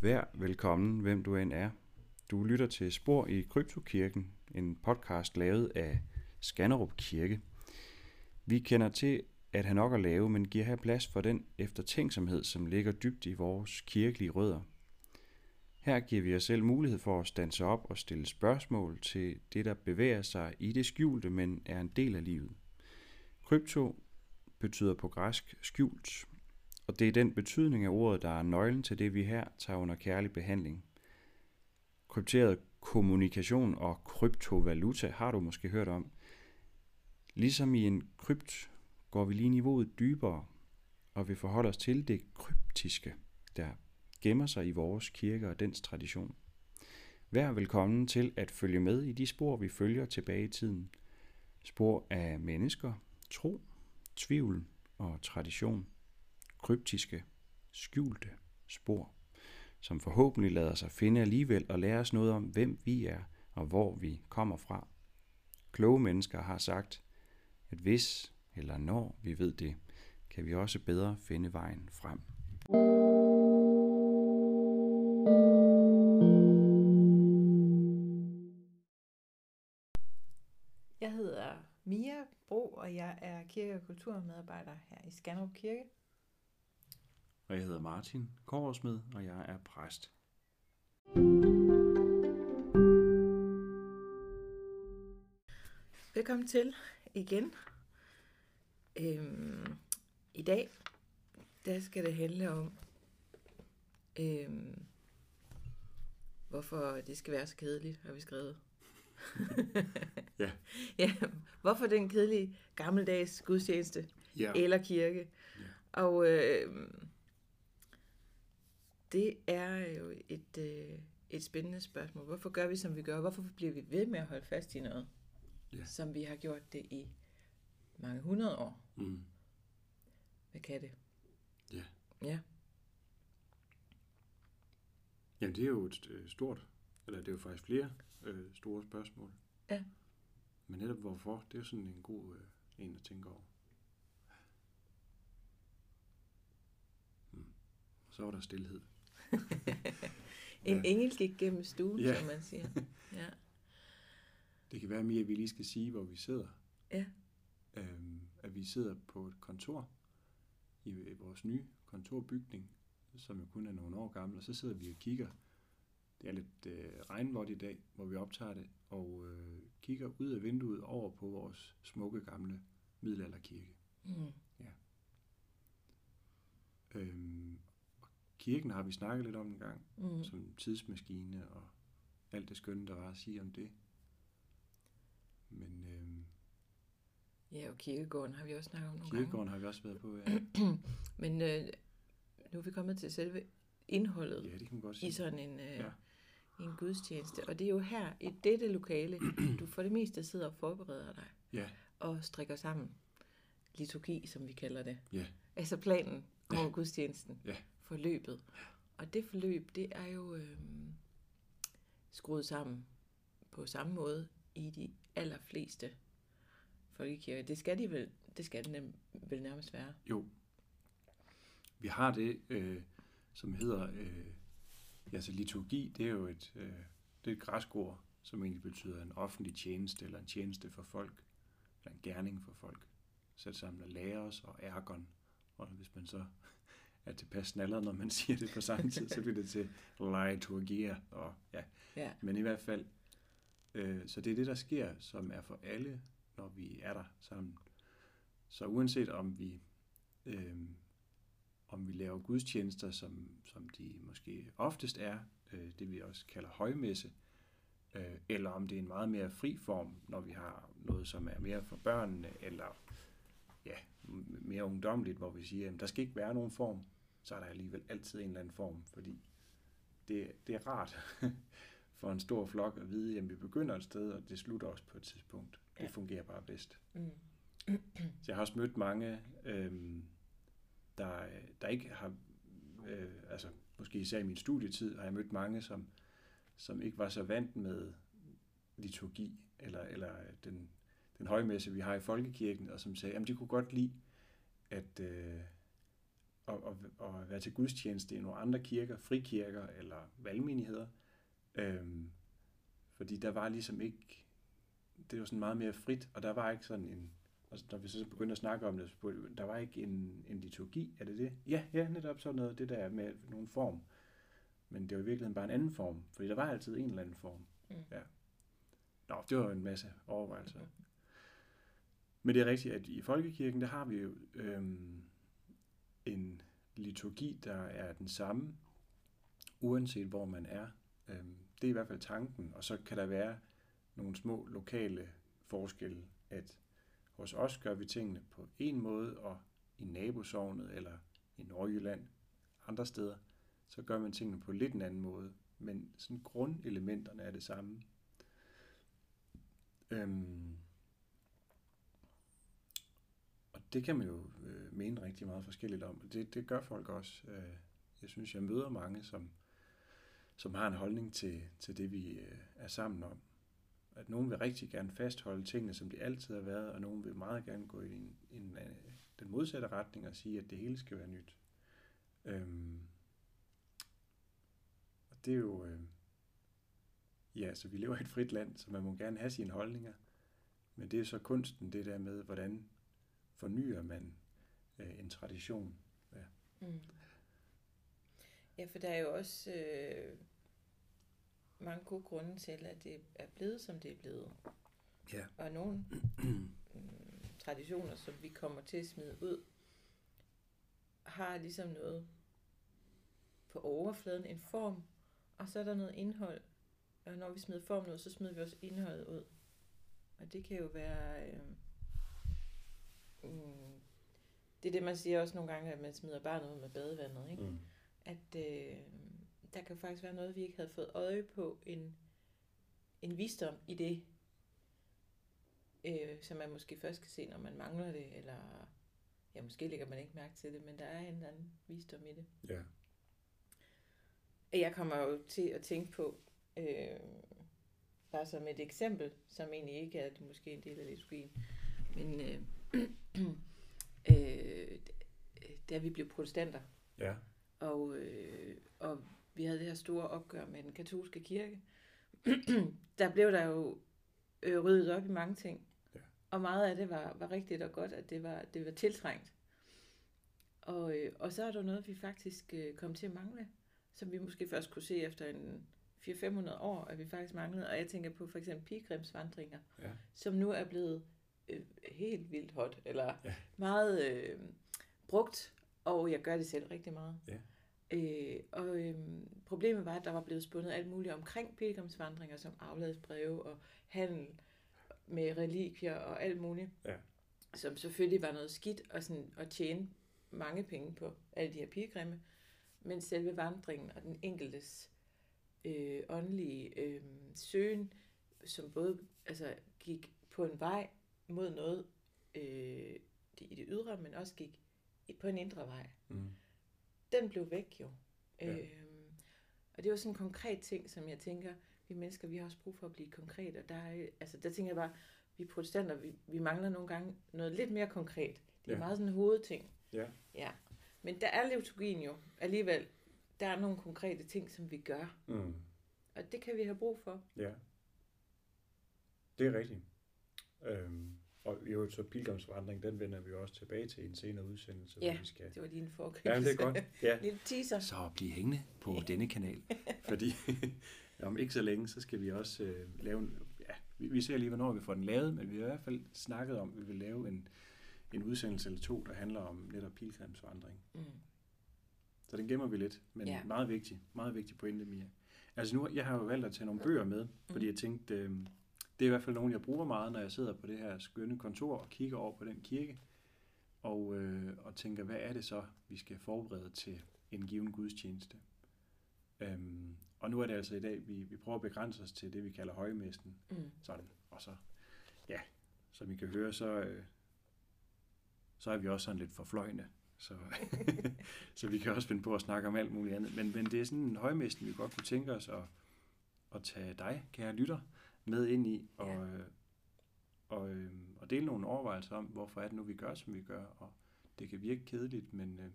Vær velkommen, hvem du end er. Du lytter til Spor i Kryptokirken, en podcast lavet af Skanderup Kirke. Vi kender til at have nok at lave, men giver her plads for den eftertænksomhed, som ligger dybt i vores kirkelige rødder. Her giver vi os selv mulighed for at stanse op og stille spørgsmål til det, der bevæger sig i det skjulte, men er en del af livet. Krypto betyder på græsk skjult, og det er den betydning af ordet, der er nøglen til det, vi her tager under kærlig behandling. Krypteret kommunikation og kryptovaluta har du måske hørt om. Ligesom i en krypt går vi lige niveauet dybere, og vi forholder os til det kryptiske, der gemmer sig i vores kirke og dens tradition. Vær velkommen til at følge med i de spor, vi følger tilbage i tiden. Spor af mennesker, tro, tvivl og tradition. Kryptiske, skjulte spor, som forhåbentlig lader sig finde alligevel og lære os noget om, hvem vi er og hvor vi kommer fra. Kloge mennesker har sagt, at hvis eller når vi ved det, kan vi også bedre finde vejen frem. Jeg hedder Mia Bro, og jeg er kirke- og kulturmedarbejder her i Skanderup Kirke. Og jeg hedder Martin Kåresmed, og jeg er præst. Velkommen til igen. Øhm, I dag, der skal det handle om, øhm, hvorfor det skal være så kedeligt, har vi skrevet. Ja. ja. Hvorfor den kedelige gammeldags gudstjeneste Ja. eller kirke. Ja. Og øh, det er jo et, øh, et spændende spørgsmål. Hvorfor gør vi, som vi gør? Hvorfor bliver vi ved med at holde fast i noget, Ja. som vi har gjort det i mange hundrede år? Mm. Hvad kan det? Ja. Ja. Jamen, det er jo et øh, stort, eller det er jo faktisk flere øh, store spørgsmål. Ja. Men netop hvorfor, det er jo sådan en god øh, en at tænke over. Mm. Så var der stillhed. En Ja. engel gik gennem stuen, Ja. som man siger. Ja. Det kan være mere, at vi lige skal sige, hvor vi sidder. Ja. Øhm, at vi sidder på et kontor i, vores nye kontorbygning, som jo kun er nogle år gammel, og så sidder vi og kigger. Det er lidt øh, regnvådt i dag, hvor vi optager det, og øh, kigger ud af vinduet over på vores smukke gamle middelalderkirke. Mm. Øhm, og kirken har vi snakket lidt om en gang, Mm. som tidsmaskine og alt det skønne, der var at sige om det. Men øhm, Ja, og kirkegården har vi også snakket om nogle kirkegården har vi også været på. Ja, gange. Men øh, nu er vi kommet til selve indholdet. ja det kan man godt i sige. sådan en, øh, ja. en gudstjeneste. Og det er jo her, i dette lokale, du for det meste sidder og forbereder dig Ja, og strikker sammen. Liturgi, som vi kalder det. ja, Altså planen over Ja. gudstjenesten. Ja. Forløbet. Og det forløb, det er jo øh, skruet sammen på samme måde i de allerfleste folkekirker. Det skal de vel, det skal det nem, vel nærmest være. jo. Vi har det, øh, som hedder, øh, ja, altså liturgi, det er jo et, øh, det er et græsk ord, som egentlig betyder en offentlig tjeneste, eller en tjeneste for folk, eller en gerning for folk. Sæt sammen af læres og ergon, og hvis man så er tilpas snallet, når man siger det på samme tid, så bliver det til liturgia, og ja, Ja. Men i hvert fald, øh, så det er det, der sker, som er for alle, når vi er der sammen. Så uanset om vi, øh, om vi laver gudstjenester, som, som de måske oftest er, øh, det vi også kalder højmesse, øh, eller om det er en meget mere fri form, når vi har noget, som er mere for børnene, eller ja, mere ungdomligt, hvor vi siger, at der skal ikke være nogen form, så er der alligevel altid en eller anden form, fordi det, det er rart for en stor flok at vide, at vi begynder et sted, og det slutter også på et tidspunkt. Det Ja. fungerer bare bedst. Mm. Så jeg har også mødt mange, øhm, der, der ikke har, øh, altså måske især i min studietid, har jeg mødt mange, som, som ikke var så vant med liturgi, eller, eller den, den højmesse, vi har i folkekirken, og som sagde, at de kunne godt lide at, øh, at, at, at være til gudstjeneste i nogle andre kirker, frikirker eller valgmenigheder. Øhm, fordi der var ligesom ikke, det var sådan meget mere frit, og der var ikke sådan en, altså når vi så begyndte at snakke om det, der var ikke en, en liturgi, er det det? Ja, ja, netop sådan noget, det der med nogen form. Men det var i virkeligheden bare en anden form, fordi der var altid en eller anden form. Mm. Ja. Nå, det var en masse overvejelser. Men det er rigtigt, at i folkekirken, der har vi jo øhm, en liturgi, der er den samme, uanset hvor man er. Øhm, det er i hvert fald tanken, og så kan der være nogle små lokale forskelle, at hos os gør vi tingene på en måde, og i nabosovnet eller i Nordjylland, andre steder, så gør man tingene på lidt en anden måde. Men sådan grundelementerne er det samme. Øhm, og det kan man jo øh, mene rigtig meget forskelligt om. Det, det gør folk også. Øh, jeg synes, jeg møder mange, som, som har en holdning til, til det, vi øh, er sammen om. At nogen vil rigtig gerne fastholde tingene, som de altid har været, og nogen vil meget gerne gå i en, en, øh, den modsatte retning og sige, at det hele skal være nyt. Øhm, og det er jo... Øh, ja, så vi lever i et frit land, så man må gerne have sine holdninger. Men det er så kunsten, det der med, hvordan fornyer man øh, en tradition. Ja. Mm. Ja, for der er jo også øh, mange gode grunde til, at det er blevet, som det er blevet. Ja. Og nogle mm, traditioner, som vi kommer til at smide ud, har ligesom noget på overfladen, en form, og så er der noget indhold. Og når vi smider formen ud, så smider vi også indholdet ud. Og det kan jo være... Øh, mm, det er det, man siger også nogle gange, at man smider barnet ud med badevandet. Ikke? Mm. At øh, der kan faktisk være noget, vi ikke havde fået øje på. En, en visdom i det, øh, som man måske først kan se, når man mangler det. Eller ja, måske lægger man ikke mærke til det, men der er en eller anden visdom i det. Ja. Jeg kommer jo til at tænke på, øh, bare som et eksempel, som egentlig ikke er det måske en del af liturgien, men øh, øh, da vi blev protestanter, Ja. og, øh, og vi havde det her store opgør med den katolske kirke, der blev der jo øh, ryddet op i mange ting. Ja. Og meget af det var, var rigtigt og godt, at det var, det var tiltrængt. Og, øh, og så er der noget, vi faktisk øh, kom til at mangle, som vi måske først kunne se efter en 400-500 år, at vi faktisk manglede. Og jeg tænker på for eksempel pilgrimsvandringer, Ja. som nu er blevet øh, helt vildt hot, eller Ja. meget øh, brugt, og jeg gør det selv rigtig meget. Ja. Øh, og øh, problemet var, at der var blevet spundet alt muligt omkring pilgrimsvandringer, som afladsbreve og handel med relikvier og alt muligt, Ja. som selvfølgelig var noget skidt og sådan, at tjene mange penge på alle de her pilgrimme, men selve vandringen og den enkeltes øh, åndelige øh, søgen, som både altså, gik på en vej mod noget øh, i det ydre, men også gik på en indre vej Mm. den blev væk jo. Ja. Øhm, og det var sådan en konkret ting, som jeg tænker, vi mennesker, vi har også brug for at blive konkret. Og der, er, altså, der tænker jeg bare, vi protestanter, vi, vi mangler nogle gange noget lidt mere konkret. Det er ja. meget sådan en hovedting. Ja. ja. Men der er liturgien jo alligevel. Der er nogle konkrete ting, som vi gør. Mm. Og det kan vi have brug for. Ja. Det er rigtigt. Øhm, og i øvrigt så pilgrimsvandring, den vender vi jo også tilbage til i en senere udsendelse, Ja, hvor vi skal... Det var lige en foregribelse. Ja, det er godt. Ja. Lille teaser. Så bliv hængende på denne kanal, fordi om ikke så længe, så skal vi også øh, lave en, ja, vi, vi ser lige, hvornår vi får den lavet, men vi har i hvert fald snakket om, at vi vil lave en, en udsendelse eller to, der handler om netop pilgrimsvandring. Mm. Så den gemmer vi lidt, men ja. Ja. meget vigtig, meget vigtig pointe, Mia. Altså nu, jeg har jo valgt at tage nogle bøger med, fordi jeg tænkte, øh, det er i hvert fald nogle, jeg bruger meget, når jeg sidder på det her skønne kontor og kigger over på den kirke, og, øh, og tænker, hvad er det så, vi skal forberede til en given gudstjeneste? Øhm, og nu er det altså i dag, vi, vi prøver at begrænse os til det, vi kalder højmesten. Mm. Sådan. Og så, ja, som I kan høre, så, øh, så er vi også sådan lidt forfløjende. Så, så vi kan også finde på at snakke om alt muligt andet. Men, men det er sådan en højmesten, vi godt kunne tænke os at, at tage dig, kære lytter, med ind i og, Ja. øh, og, øh, og dele nogle overvejelser om, hvorfor er det nu, vi gør, som vi gør. Og det kan virke kedeligt, men, øh,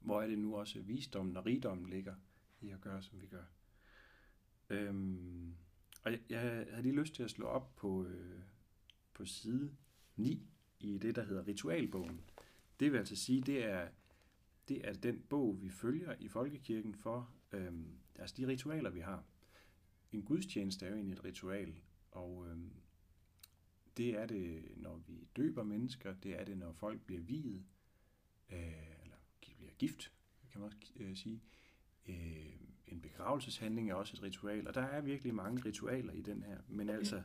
hvor er det nu også visdommen og rigdommen ligger i at gøre, som vi gør. Øhm, og jeg, jeg havde lige lyst til at slå op på, øh, på side 9 i det, der hedder Ritualbogen. Det vil altså sige, det er, det er den bog, vi følger i folkekirken for øhm, altså de ritualer, vi har. En gudstjeneste er jo egentlig et ritual, og øh, det er det, når vi døber mennesker, det er det, når folk bliver viet, øh, eller bliver gift, kan man også øh, sige. Øh, en begravelseshandling er også et ritual, og der er virkelig mange ritualer i den her. Men altså,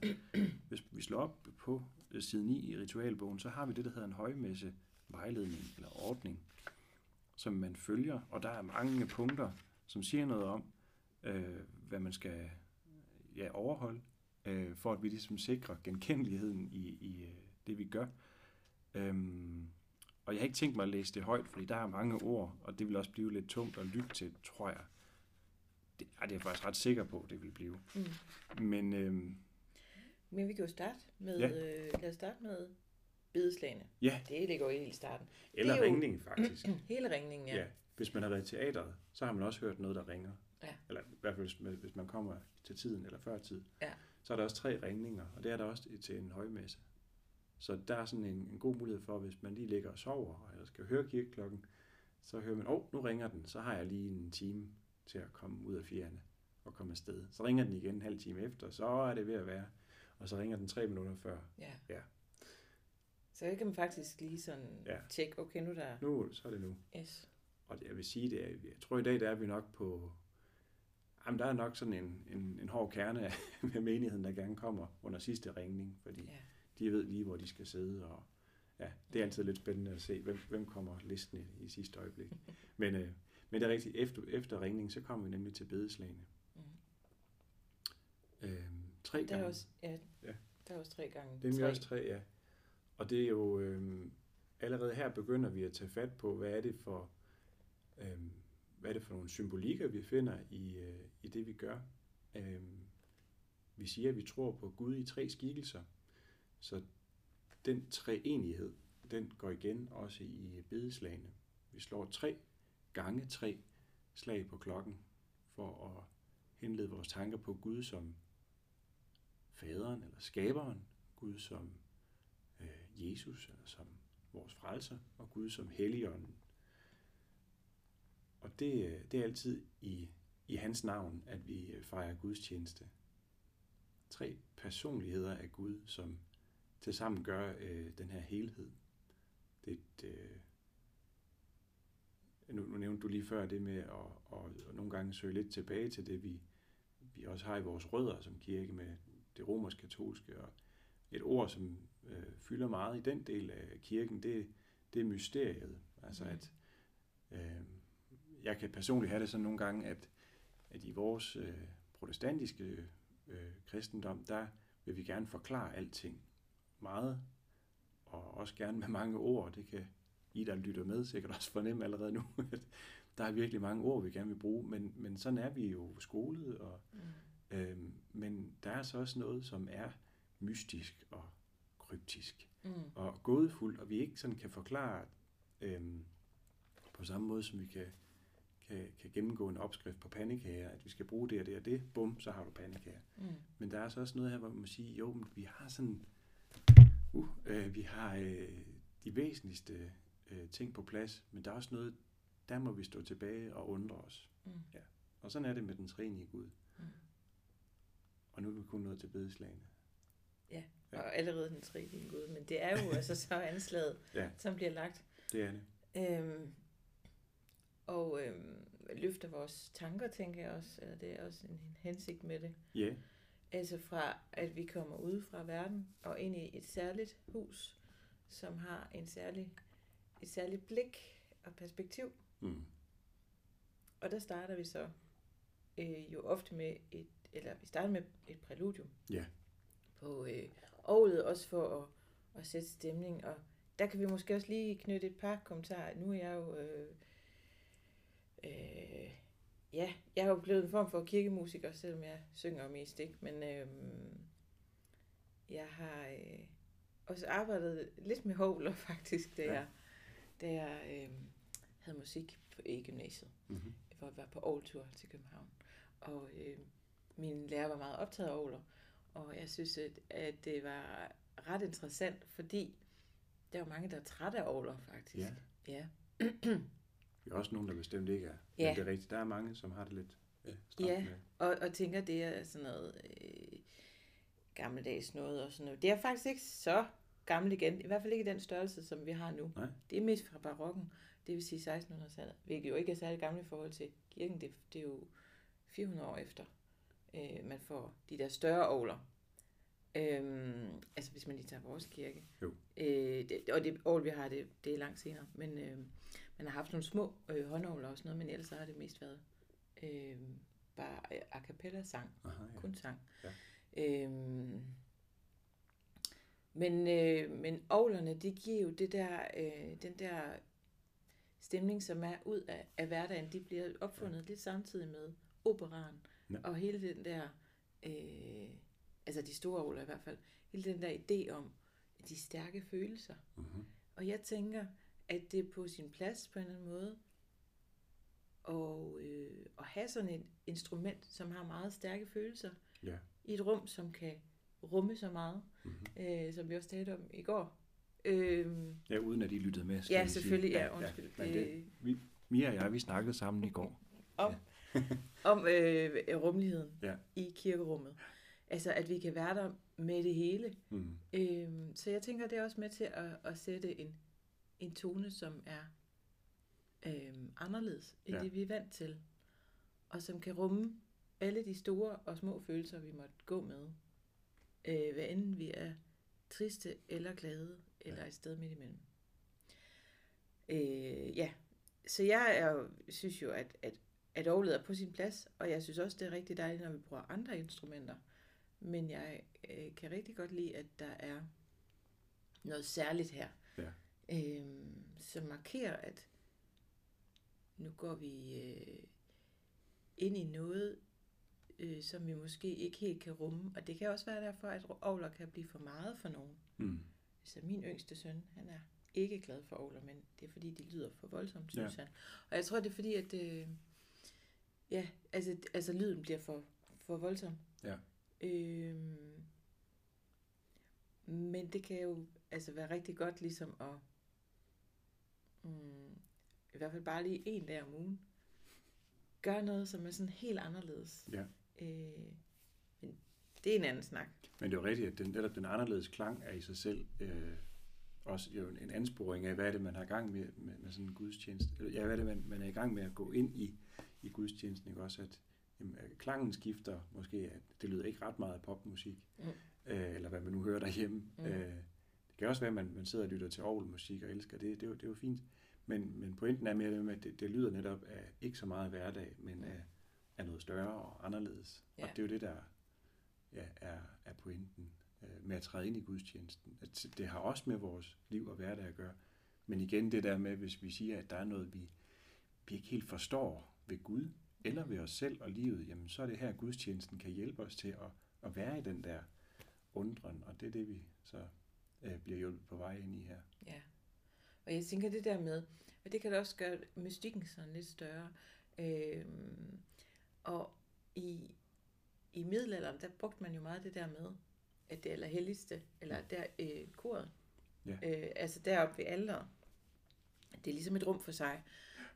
hvis vi slår op på øh, side 9 i ritualbogen, så har vi det, der hedder en højmesse vejledning eller ordning, som man følger, og der er mange punkter, som siger noget om, øh, hvad man skal ja, overholde, øh, for at vi ligesom sikrer genkendeligheden i, i øh, det, vi gør. Øhm, og jeg har ikke tænkt mig at læse det højt, fordi der er mange ord, og det vil også blive lidt tungt at lytte til, tror jeg. Det, er det er jeg faktisk ret sikker på, det vil blive. Mm. Men, øhm, Men vi kan jo starte med, ja. øh, lad os starte med bedeslagene. Ja. Det ligger jo helt i starten. Eller ringningen, faktisk. Hele ringningen, ja. ja. Hvis man har været i teateret, så har man også hørt noget, der ringer. Ja. Eller i hvert fald, hvis man kommer til tiden eller før tid. Ja. Så er der også tre ringninger, og det er der også til en højmesse. Så der er sådan en, en god mulighed for, hvis man lige ligger og sover, eller skal høre kirkeklokken, så hører man, åh, oh, nu ringer den, så har jeg lige en time til at komme ud af fjerne og komme afsted. Så ringer den igen en halv time efter, så er det ved at være. Og så ringer den tre minutter før. Ja. ja. Så kan man faktisk lige sådan ja. tjekke, okay, nu der... Nu, så er det nu. Yes. Og jeg vil sige, det er, jeg tror i dag, der er vi nok på... Jamen, der er nok sådan en, en, en hård kerne af med menigheden, der gerne kommer under sidste ringning, fordi ja. de ved lige, hvor de skal sidde, og ja, det er altid lidt spændende at se, hvem, hvem kommer listen i, i sidste øjeblik. men, øh, men det er rigtigt, efter, efter ringning, så kommer vi nemlig til bedeslagene. Mm. Øhm, tre der er gange. Også, ja, ja, der er også tre gange. Det er også tre, ja. Og det er jo, øh, allerede her begynder vi at tage fat på, hvad er det for, øh, hvad er det for nogle symbolikker, vi finder i, øh, i det, vi gør. Øh, vi siger, at vi tror på Gud i tre skikkelser, så den treenighed, den går igen også i bedeslagene. Vi slår tre gange tre slag på klokken for at henlede vores tanker på Gud som faderen eller skaberen, Gud som øh, Jesus eller som vores frelser, og Gud som helligånden. Og det, øh, det er altid i, i hans navn, at vi øh, fejrer Guds tjeneste. Tre personligheder af Gud, som tilsammen gør øh, den her helhed. Det, øh, nu, nu nævnte du lige før det med at, at, at nogle gange søge lidt tilbage til det, vi, vi også har i vores rødder som kirke med det romersk-katolske, og et ord, som øh, fylder meget i den del af kirken, det, det er mysteriet. Altså mm. at øh, jeg kan personligt have det sådan nogle gange, at, at i vores øh, protestantiske øh, kristendom, der vil vi gerne forklare alting meget, og også gerne med mange ord. Det kan I, der lytter med, sikkert også fornemme allerede nu, at der er virkelig mange ord, vi gerne vil bruge, men, men sådan er vi jo skolet, og, mm. øh, men der er så også noget, som er mystisk og kryptisk mm. og gådefuldt, og vi ikke sådan kan forklare øhm, på samme måde, som vi kan, kan, kan gennemgå en opskrift på pandekager, at vi skal bruge det og det og det, bum, så har du pandekager. Mm. Men der er så også noget her, hvor man må sige, jo, men vi har sådan, uh, øh, vi har øh, de væsentligste øh, ting på plads, men der er også noget, der må vi stå tilbage og undre os. Mm. Ja. Og sådan er det med den træenige Gud. Mm. Og nu er vi kun nået til bedeslagene. Ja, ja. og allerede den tredje Gud. Men det er jo altså så anslaget, ja. som bliver lagt. Det er det. Øhm, og øhm, løfter vores tanker, tænker jeg også. Eller det er også en, en hensigt med det. Ja. Yeah. Altså fra, at vi kommer ud fra verden og ind i et særligt hus, som har en særlig, et særligt blik og perspektiv. Mm. Og der starter vi så øh, jo ofte med et, eller vi starter med et præludium. Ja på øh, Aarhus, også for at, at sætte stemning. Og der kan vi måske også lige knytte et par kommentarer. Nu er jeg jo... Øh, øh, ja, jeg har jo blevet en form for kirkemusiker, selvom jeg synger mest, ikke? Men øh, jeg har øh, også arbejdet lidt med hovler, faktisk, da ja. jeg, da jeg øh, havde musik i gymnasiet, Mm-hmm. hvor jeg var på årtur til København. Og øh, min lærer var meget optaget af ovler, og jeg synes, at, at det var ret interessant, fordi der er jo mange, der er trætte af ovler, faktisk. Ja. Ja. Vi er også nogen, der bestemt ikke er. Ja. Men det er rigtigt. Der er mange, som har det lidt stramt Ja. med. Og, og tænker, det er sådan noget øh, gammeldags noget og sådan noget. Det er faktisk ikke så gammelt igen. I hvert fald ikke i den størrelse, som vi har nu. Nej. Det er mest fra barokken, det vil sige 1600-tallet. Hvilket jo ikke er særlig gammelt i forhold til kirken. Det, det er jo 400 år efter, øh, man får de der større ovler. Øhm, altså hvis man lige tager vores kirke. Jo. Øh, det, og det ovl, vi har, det, det er langt senere. Men øh, man har haft nogle små øh, håndovler og sådan noget, men ellers har det mest været øh, bare a cappella sang. Aha, ja. Kun sang. Ja. Øhm, men, øh, men ovlerne, det giver jo det der, øh, den der stemning, som er ud af, af hverdagen. De bliver opfundet ja. lidt samtidig med operaen. Ja. Og hele den der, øh, altså de store ovler i hvert fald, hele den der idé om de stærke følelser. Mm-hmm. Og jeg tænker, at det er på sin plads på en eller anden måde, og, øh, at have sådan et instrument, som har meget stærke følelser, Ja. i et rum, som kan rumme så meget, Mm-hmm. øh, som vi også talte om i går. Øh, Ja, uden at I lyttede med, skal ja, vi sige. selvfølgelig, ja, undskyld. men Ja, det, det, vi, Mia og jeg, vi snakkede sammen i går. om om øh, rummeligheden Ja. i kirkerummet. Altså, at vi kan være der med det hele. Mm. Øh, så jeg tænker, det er også med til at, at sætte en, en tone, som er øh, anderledes end Ja. ja. det, vi er vant til. Og som kan rumme alle de store og små følelser, vi måtte gå med. Øh, hvad enten vi er triste eller glade, eller et sted midt imellem. Øh, ja, så jeg er, synes jo, at, at, at orglet er på sin plads, og jeg synes også, det er rigtig dejligt, når vi bruger andre instrumenter. Men jeg øh, kan rigtig godt lide, at der er noget særligt her, Ja. Øh, som markerer, at nu går vi øh, ind i noget, øh, som vi måske ikke helt kan rumme. Og det kan også være derfor, at ovler kan blive for meget for nogen. Mm. Så min yngste søn, han er ikke glad for ovler, men det er fordi, de lyder for voldsomt, synes Ja. han. Og jeg tror, det er fordi, at øh, ja, altså, altså lyden bliver for, for voldsom. Ja. Øhm, men det kan jo altså være rigtig godt ligesom at mm, i hvert fald bare lige en dag om ugen gøre noget, som er sådan helt anderledes. Ja. Øh, men det er en anden snak. Men det er jo rigtigt, at den, netop den anderledes klang er i sig selv øh, også jo en ansporing af, hvad er det, man har gang med, med, med sådan en gudstjeneste. Eller, ja, hvad er det, man, man er i gang med at gå ind i, i gudstjenesten. Ikke? Også at, jamen, at klangen skifter måske, at det lyder ikke ret meget af popmusik, Mm. øh, eller hvad man nu hører derhjemme. Mm. Øh, det kan også være, at man, man sidder og lytter til orgelmusik og elsker det. Det jo, det er jo fint. Men, men pointen er mere det med, at det, det lyder netop af ikke så meget hverdag, men af, af noget større og anderledes. Ja. Og det er jo det, der ja, er, er pointen øh, med at træde ind i gudstjenesten. At det har også med vores liv og hverdag at gøre. Men igen det der med, hvis vi siger, at der er noget, vi, vi ikke helt forstår ved Gud, eller ved os selv og livet, jamen så er det her, gudstjenesten kan hjælpe os til at, at være i den der undren, og det er det, vi så øh, bliver hjulpet på vej ind i her. Ja. Og jeg tænker det der med, og det kan da også gøre mystikken sådan lidt større. Øhm, og i, i middelalderen, der brugte man jo meget det der med, at det allerhelligste, eller der øh, koret, Ja. øh, altså deroppe ved alderet, det er ligesom et rum for sig.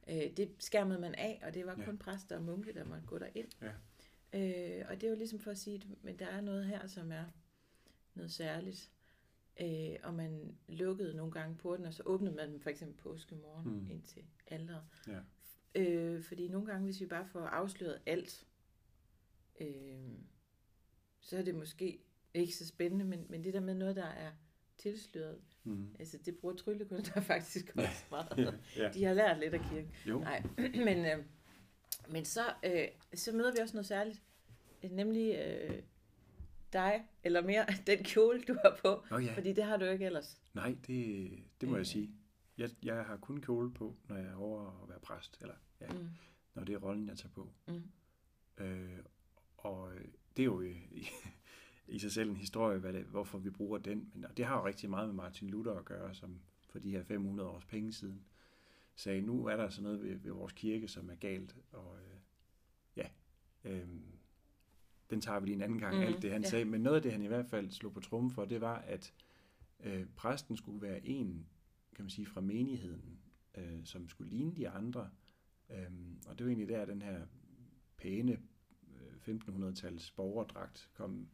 Øh, det skærmede man af, og det var Ja. kun præster og munke, der måtte gå derind. Ja. Øh, og det er jo ligesom for at sige, at men der er noget her, som er noget særligt. Øh, og man lukkede nogle gange porten, og så åbnede man dem for eksempel påskemorgen Mm. mm. ind til alderet. Ja. Øh, fordi nogle gange, hvis vi bare får afsløret alt, øh, så er det måske ikke så spændende, men, men det der med noget, der er tilsløret, Mm. altså det bruger tryllekunstnere faktisk også meget. Ja. De har lært lidt af kirken. Jo. Nej, men, øh, men så, øh, så møder vi også noget særligt, nemlig øh, dig, eller mere den kjole, du har på, Nå ja. fordi det har du ikke ellers. Nej, det, det må Øh. jeg sige. Jeg, jeg har kun kjole på, når jeg er over at være præst, eller ja, Mm. når det er rollen, jeg tager på. Mm. Øh, og øh, det er jo i, i, i sig selv en historie, hvad det, hvorfor vi bruger den. Men det har jo rigtig meget med Martin Luther at gøre, som for de her 500 års penge siden sagde, nu er der sådan noget ved, ved vores kirke, som er galt, og øh, ja, øh, den tager vi lige en anden gang, mm, alt det han ja. sagde. Men noget af det, han i hvert fald slog på trummen for, det var, at øh, præsten skulle være en, kan man sige, fra menigheden, øh, som skulle ligne de andre. Øh, og det var egentlig der, den her pæne øh, 1500-tals borgerdragt kom,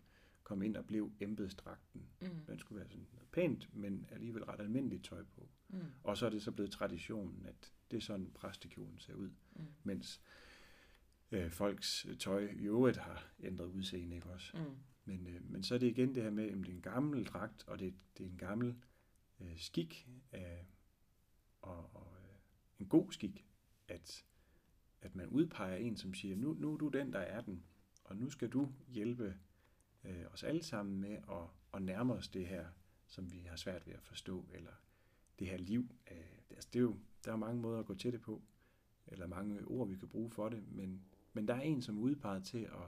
kom ind og blev embedsdragten. Mm. Den skulle være sådan noget pænt, men alligevel ret almindeligt tøj på. Mm. Og så er det så blevet traditionen, at det er sådan præstekjolen ser ud, Mm. mens øh, folks tøj i øvrigt har ændret udseende, ikke også? Mm. Men, øh, men så er det igen det her med, at det er en gammel dragt, og det, det er en gammel øh, skik, øh, og, og øh, en god skik, at, at man udpeger en, som siger, nu, nu er du den, der er den, og nu skal du hjælpe øh, os alle sammen med at, at nærme os det her, som vi har svært ved at forstå, eller det her liv. Øh, altså det er jo, der er mange måder at gå til det på, eller mange ord, vi kan bruge for det, men, men der er en, som er udpeget til at,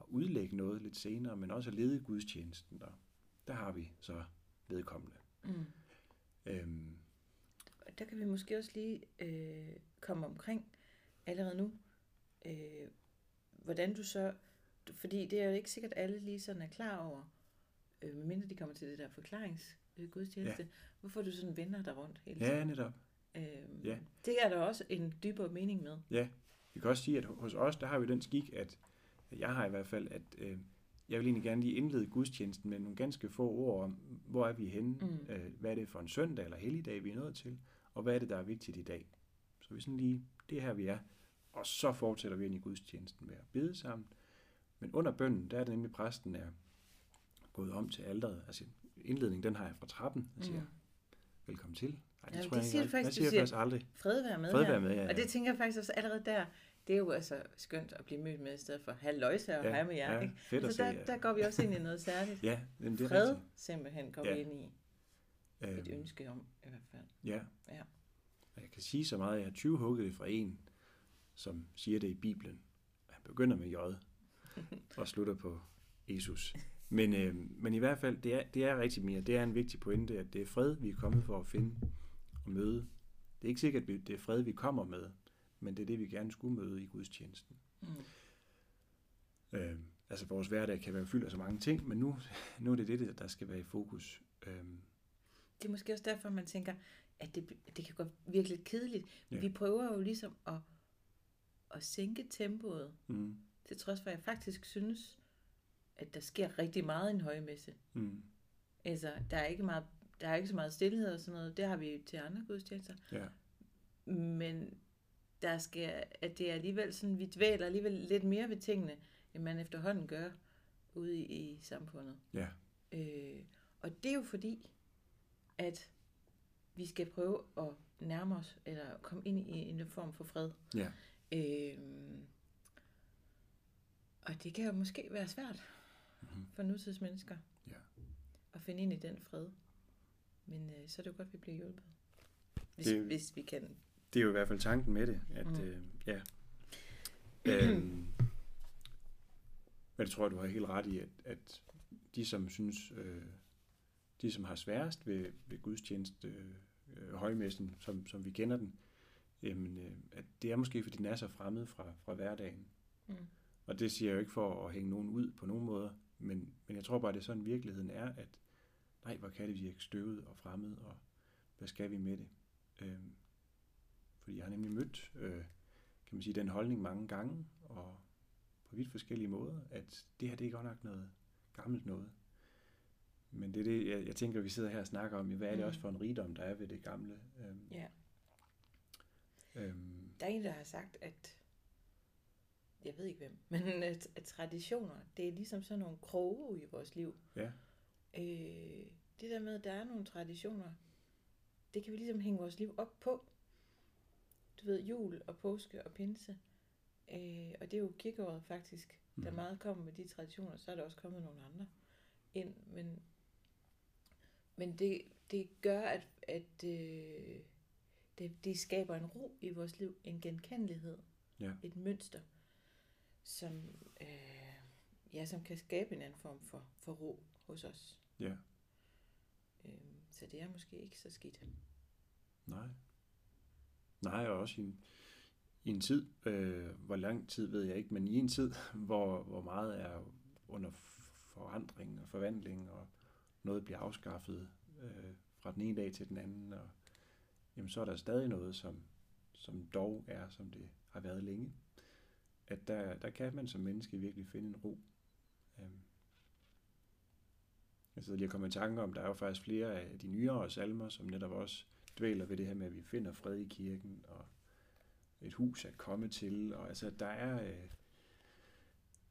at udlægge noget lidt senere, men også at lede gudstjenesten. Der, der har vi så vedkommende. Mm. Øhm, Og der kan vi måske også lige øh, komme omkring allerede nu, øh, hvordan du så, fordi det er jo ikke sikkert, at alle lige sådan er klar over, øh, medmindre de kommer til det der forklaringsgudstjeneste, ja. hvorfor du sådan vender dig rundt hele tiden. ja, netop. Øh, Ja. Det er der også en dybere mening med. Ja, vi kan også sige, at hos os, der har vi den skik, at jeg har i hvert fald, at øh, jeg vil egentlig gerne lige indlede gudstjenesten med nogle ganske få ord om, hvor er vi henne, Mm. øh, hvad er det for en søndag eller helligdag, vi er nået til, og hvad er det, der er vigtigt i dag. Så vi sådan lige, det er her vi er, og så fortsætter vi ind i gudstjenesten med at bede sammen. Men under bønnen, der er det nemlig præsten er gået om til alderet. Altså indledningen, den har jeg fra trappen, og siger, Mm. velkommen til. Ej, Ja, det det siger du ikke. faktisk, Jeg du siger siger- faktisk aldrig. Fred være med Fred her. være med, ja, ja. Og det tænker jeg faktisk også allerede der, det er jo altså skønt at blive mødt med i stedet for halløjsa og Ja, hej med jer. ja, ikke? fedt at Så se, der, ja. der går vi også ind i noget særligt. Ja, men det er Fred rigtigt. simpelthen går Ja. vi ind i et Øhm, ønske om i hvert fald. Ja. Ja. Og jeg kan sige så meget, at jeg har 20 hugget det fra en, som siger det i Bibelen. Han begynder med J og slutter på Jesus. Men, øh, men i hvert fald, det er, det er rigtig mere. Det er en vigtig pointe, at det er fred, vi er kommet for at finde og møde. Det er ikke sikkert, at det er fred, vi kommer med, men det er det, vi gerne skulle møde i gudstjenesten. Mm. Øh, altså vores hverdag kan være fyldt af så mange ting, men nu, nu er det det, der skal være i fokus. Øh, Det er måske også derfor, man tænker, at det, det kan godt virke lidt kedeligt. Ja. Vi prøver jo ligesom at, at sænke tempoet, mm, til trods for, at jeg faktisk synes, at der sker rigtig meget i en højmesse. mm, Altså, der er ikke, meget, der er ikke så meget stillhed og sådan noget. Det har vi til andre gudstjenester. ja, Men der skal, at det er alligevel sådan, vi dvæler alligevel lidt mere ved tingene, end man efterhånden gør ude i, i samfundet. ja, Øh, og det er jo fordi, at vi skal prøve at nærme os, eller komme ind i en form for fred. ja, Øh, og det kan jo måske være svært Mhm. for nutidsmennesker Ja. at finde ind i den fred. Men øh, så er det jo godt, at vi bliver hjulpet. Hvis, Det- hvis vi kan. Det er jo i hvert fald tanken med det, at Mm. øh, ja. øhm, men jeg tror, du har helt ret i, at, at de, som synes, øh, de, som har sværest ved, ved gudstjeneste, øh, højmessen, som, som vi kender den, jamen, øh, at det er måske, fordi den er så fremmed fra, fra hverdagen. Mm. Og det siger jeg jo ikke for at hænge nogen ud på nogen måder, men, men jeg tror bare, det er sådan virkeligheden er, at nej, hvor kan det virke støvet og fremmed, og hvad skal vi med det? Øhm, fordi jeg har nemlig mødt, øh, kan man sige, den holdning mange gange, og på vidt forskellige måder, at det her, det er godt nok noget gammelt noget. Men det er det, jeg, jeg tænker, vi sidder her og snakker om, hvad er det Mm. også for en rigdom, der er ved det gamle? Øhm, Ja. øhm, Der er en, der har sagt, at jeg ved ikke hvem, men at, at traditioner, det er ligesom sådan nogle kroge i vores liv. ja, Øh, det der med, at der er nogle traditioner, det kan vi ligesom hænge vores liv op på. Du ved, jul og påske og pinse. Øh, og det er jo kirkeåret faktisk, mm. der meget kommer med de traditioner. Så er der også kommet nogle andre ind. Men, men det, det gør, at, at øh, det, det skaber en ro i vores liv, en genkendelighed, Ja. et mønster, som, øh, ja, som kan skabe en anden form for, for ro hos os. ja, Øh, så det er måske ikke så skidt. nej. Nej, og også i en, i en tid, øh, hvor lang tid ved jeg ikke, men i en tid, hvor, hvor meget er under forandring og forvandling, og noget bliver afskaffet øh, fra den ene dag til den anden, og jamen, så er der stadig noget, som, som dog er, som det har været længe. At der, der kan man som menneske virkelig finde en ro. Øhm. Jeg sidder lige og kommer i tanke om, der er jo faktisk flere af de nyere salmer, som netop også dvæler ved det her med, at vi finder fred i kirken, og et hus at komme til, og altså der er, øh,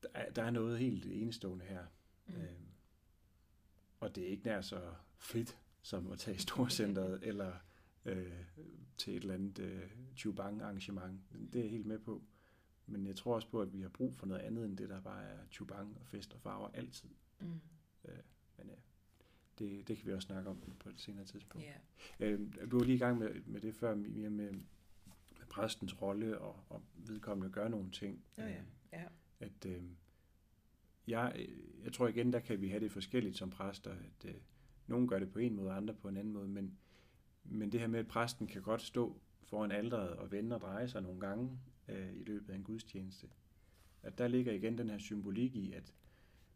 der er, der er noget helt enestående her. Mm. Øhm, og det er ikke nær så fedt, som at tage i Storcenteret, eller øh, til et eller andet øh, Chubang arrangement. Det er jeg helt med på. Men jeg tror også på, at vi har brug for noget andet, end det, der bare er Chubang og fest og farver altid. Mm. Øh, men ja, det, det kan vi også snakke om på et senere tidspunkt. Yeah. Øh, vi var lige i gang med, med det før, med, med, med præstens rolle og, og vedkommende gør nogle ting. Oh, ja. Ja. At, øh, jeg, jeg tror igen, der kan vi have det forskelligt som præster, at øh, nogen gør det på en måde, andre på en anden måde, men, men det her med, at præsten kan godt stå foran alderet og vende og dreje sig nogle gange øh, i løbet af en gudstjeneste. At der ligger igen den her symbolik i, at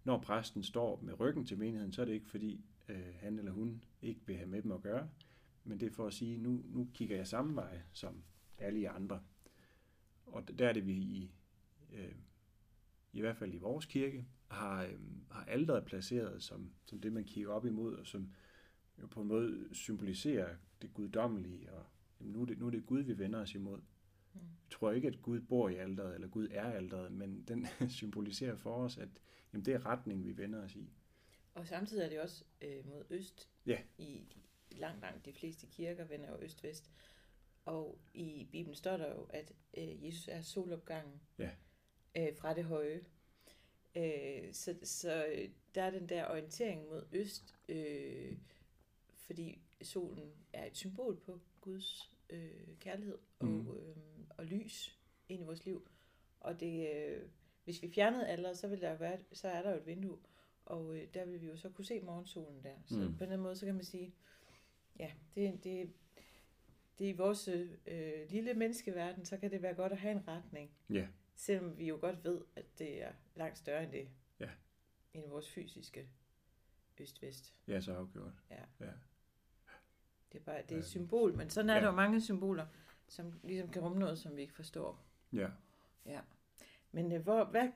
når præsten står med ryggen til menigheden, så er det ikke fordi, øh, han eller hun ikke vil have med dem at gøre, men det er for at sige, nu, nu kigger jeg samme vej som alle andre. Og der er det, vi i, øh, i hvert fald i vores kirke, har, øh, har alderet placeret som, som det, man kigger op imod, og som jo på en måde symboliserer det guddommelige, og jamen, nu, er det, nu er det Gud, vi vender os imod. Mm. Jeg tror ikke, at Gud bor i alderet, eller Gud er alderet, men den symboliserer for os, at jamen, det er retning, vi vender os i. Og samtidig er det også øh, mod øst. Ja. I langt, langt de fleste kirker vender jo øst-vest. Og i Bibelen står der jo, at øh, Jesus er solopgangen ja. øh, fra det høje. Øh, så, så der er den der orientering mod øst, øh, fordi solen er et symbol på Guds øh, kærlighed og, mm. øh, og lys ind i vores liv. Og det, øh, hvis vi fjernede alle, så, vil der være, så er der jo et vindue, og øh, der vil vi jo så kunne se morgensolen der. Så mm. på den måde, så kan man sige, ja, det, det, det er i vores øh, lille menneskeverden, så kan det være godt at have en retning. Ja. Selvom vi jo godt ved, at det er langt større end det. Ja. End vores fysiske øst-vest. Ja, så afgjort. Ja. ja. Det er bare det er et symbol, men sådan er ja. der jo mange symboler, som ligesom kan rumme noget, som vi ikke forstår. Ja. Ja. Men øh, hvor, hvad,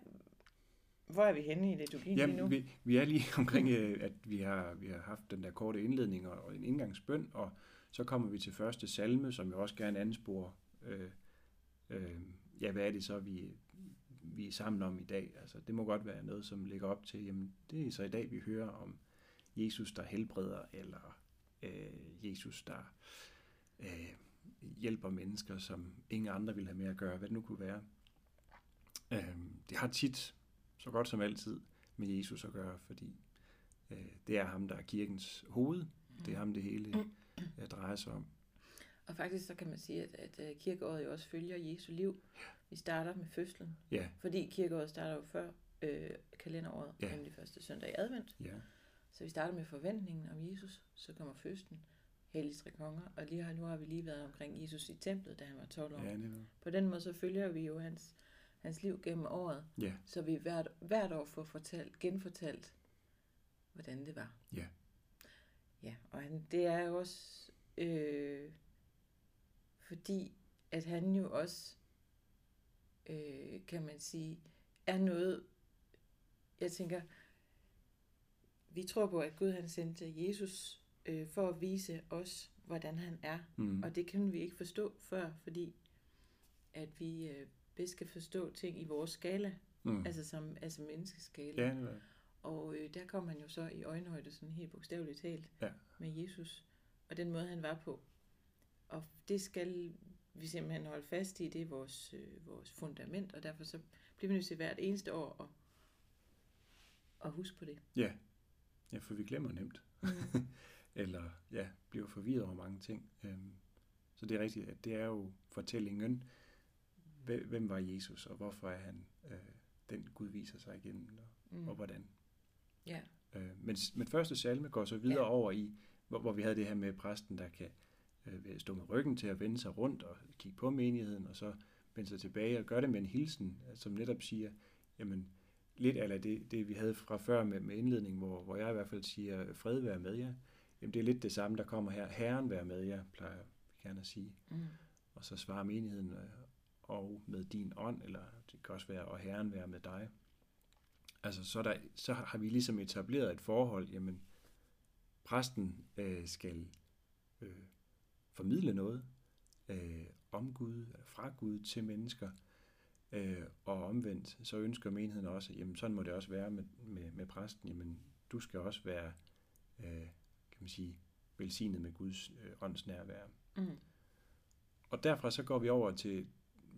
hvor er vi henne i liturgien Jamen, lige nu? Vi, vi er lige omkring, øh, at vi har, vi har haft den der korte indledning og, og en indgangsbøn, og så kommer vi til første salme, som jeg også gerne ansporer. Øh, øh, ja, hvad er det så, vi, vi er sammen om i dag? Altså, det må godt være noget, som ligger op til, jamen, det er så i dag, vi hører om Jesus, der helbreder, eller øh, Jesus, der øh, hjælper mennesker, som ingen andre vil have med at gøre, hvad det nu kunne være. Øh, det har tit, så godt som altid, med Jesus at gøre, fordi øh, det er ham, der er kirkens hoved. Det er ham, det hele øh, drejer sig om. Og faktisk så kan man sige, at, at øh, kirkeåret jo også følger Jesu liv. Vi starter med fødslen, ja. fordi kirkeåret starter jo før øh, kalenderåret, ja. nemlig første søndag i advent. Ja. Så vi starter med forventningen om Jesus, så kommer fødslen, hellige tre konger, og lige her, nu har vi lige været omkring Jesus i templet, da han var 12 år. Ja, På den måde så følger vi jo hans, hans liv gennem året, ja. så vi hvert, hvert år får fortalt, genfortalt, hvordan det var. Ja. Ja, og han, det er jo også øh, fordi, at han jo også, øh, kan man sige, er noget, jeg tænker, vi tror på, at Gud han sendte Jesus øh, for at vise os, hvordan han er. Mm. Og det kan vi ikke forstå før, fordi at vi øh, bedst kan forstå ting i vores skala, mm. altså som altså menneskeskala. Ja, det og øh, der kom han jo så i øjenhøjde, sådan helt bogstaveligt talt, ja. med Jesus, og den måde han var på. Og det skal vi simpelthen holde fast i, det er vores, øh, vores fundament, og derfor så bliver vi nødt til hvert eneste år at, at huske på det. Ja, ja for vi glemmer nemt. Mm. Eller ja, bliver forvirret over mange ting. Øhm, så det er rigtigt, at det er jo fortællingen, hvem var Jesus, og hvorfor er han øh, den Gud viser sig igen, og, mm. og hvordan. Ja. Øh, men, men første salme går så videre ja. over i, hvor, hvor vi havde det her med præsten, der kan øh, stå med ryggen til at vende sig rundt og kigge på menigheden, og så vende sig tilbage og gøre det med en hilsen, som netop siger, jamen, lidt af det, det vi havde fra før med, med indledningen, hvor, hvor jeg i hvert fald siger, fred være med jer. Jamen, det er lidt det samme, der kommer her. Herren være med jer, plejer vi gerne at sige. Mm. Og så svarer menigheden, øh, og med din ånd, eller det kan også være, og Herren være med dig. Altså, så, der, så har vi ligesom etableret et forhold, jamen, præsten øh, skal øh, formidle noget øh, om Gud, eller fra Gud til mennesker, øh, og omvendt, så ønsker menigheden også, jamen sådan må det også være med, med, med præsten, jamen du skal også være, øh, kan man sige, velsignet med Guds øh, ånds nærvær. Mm. Og derfra så går vi over til,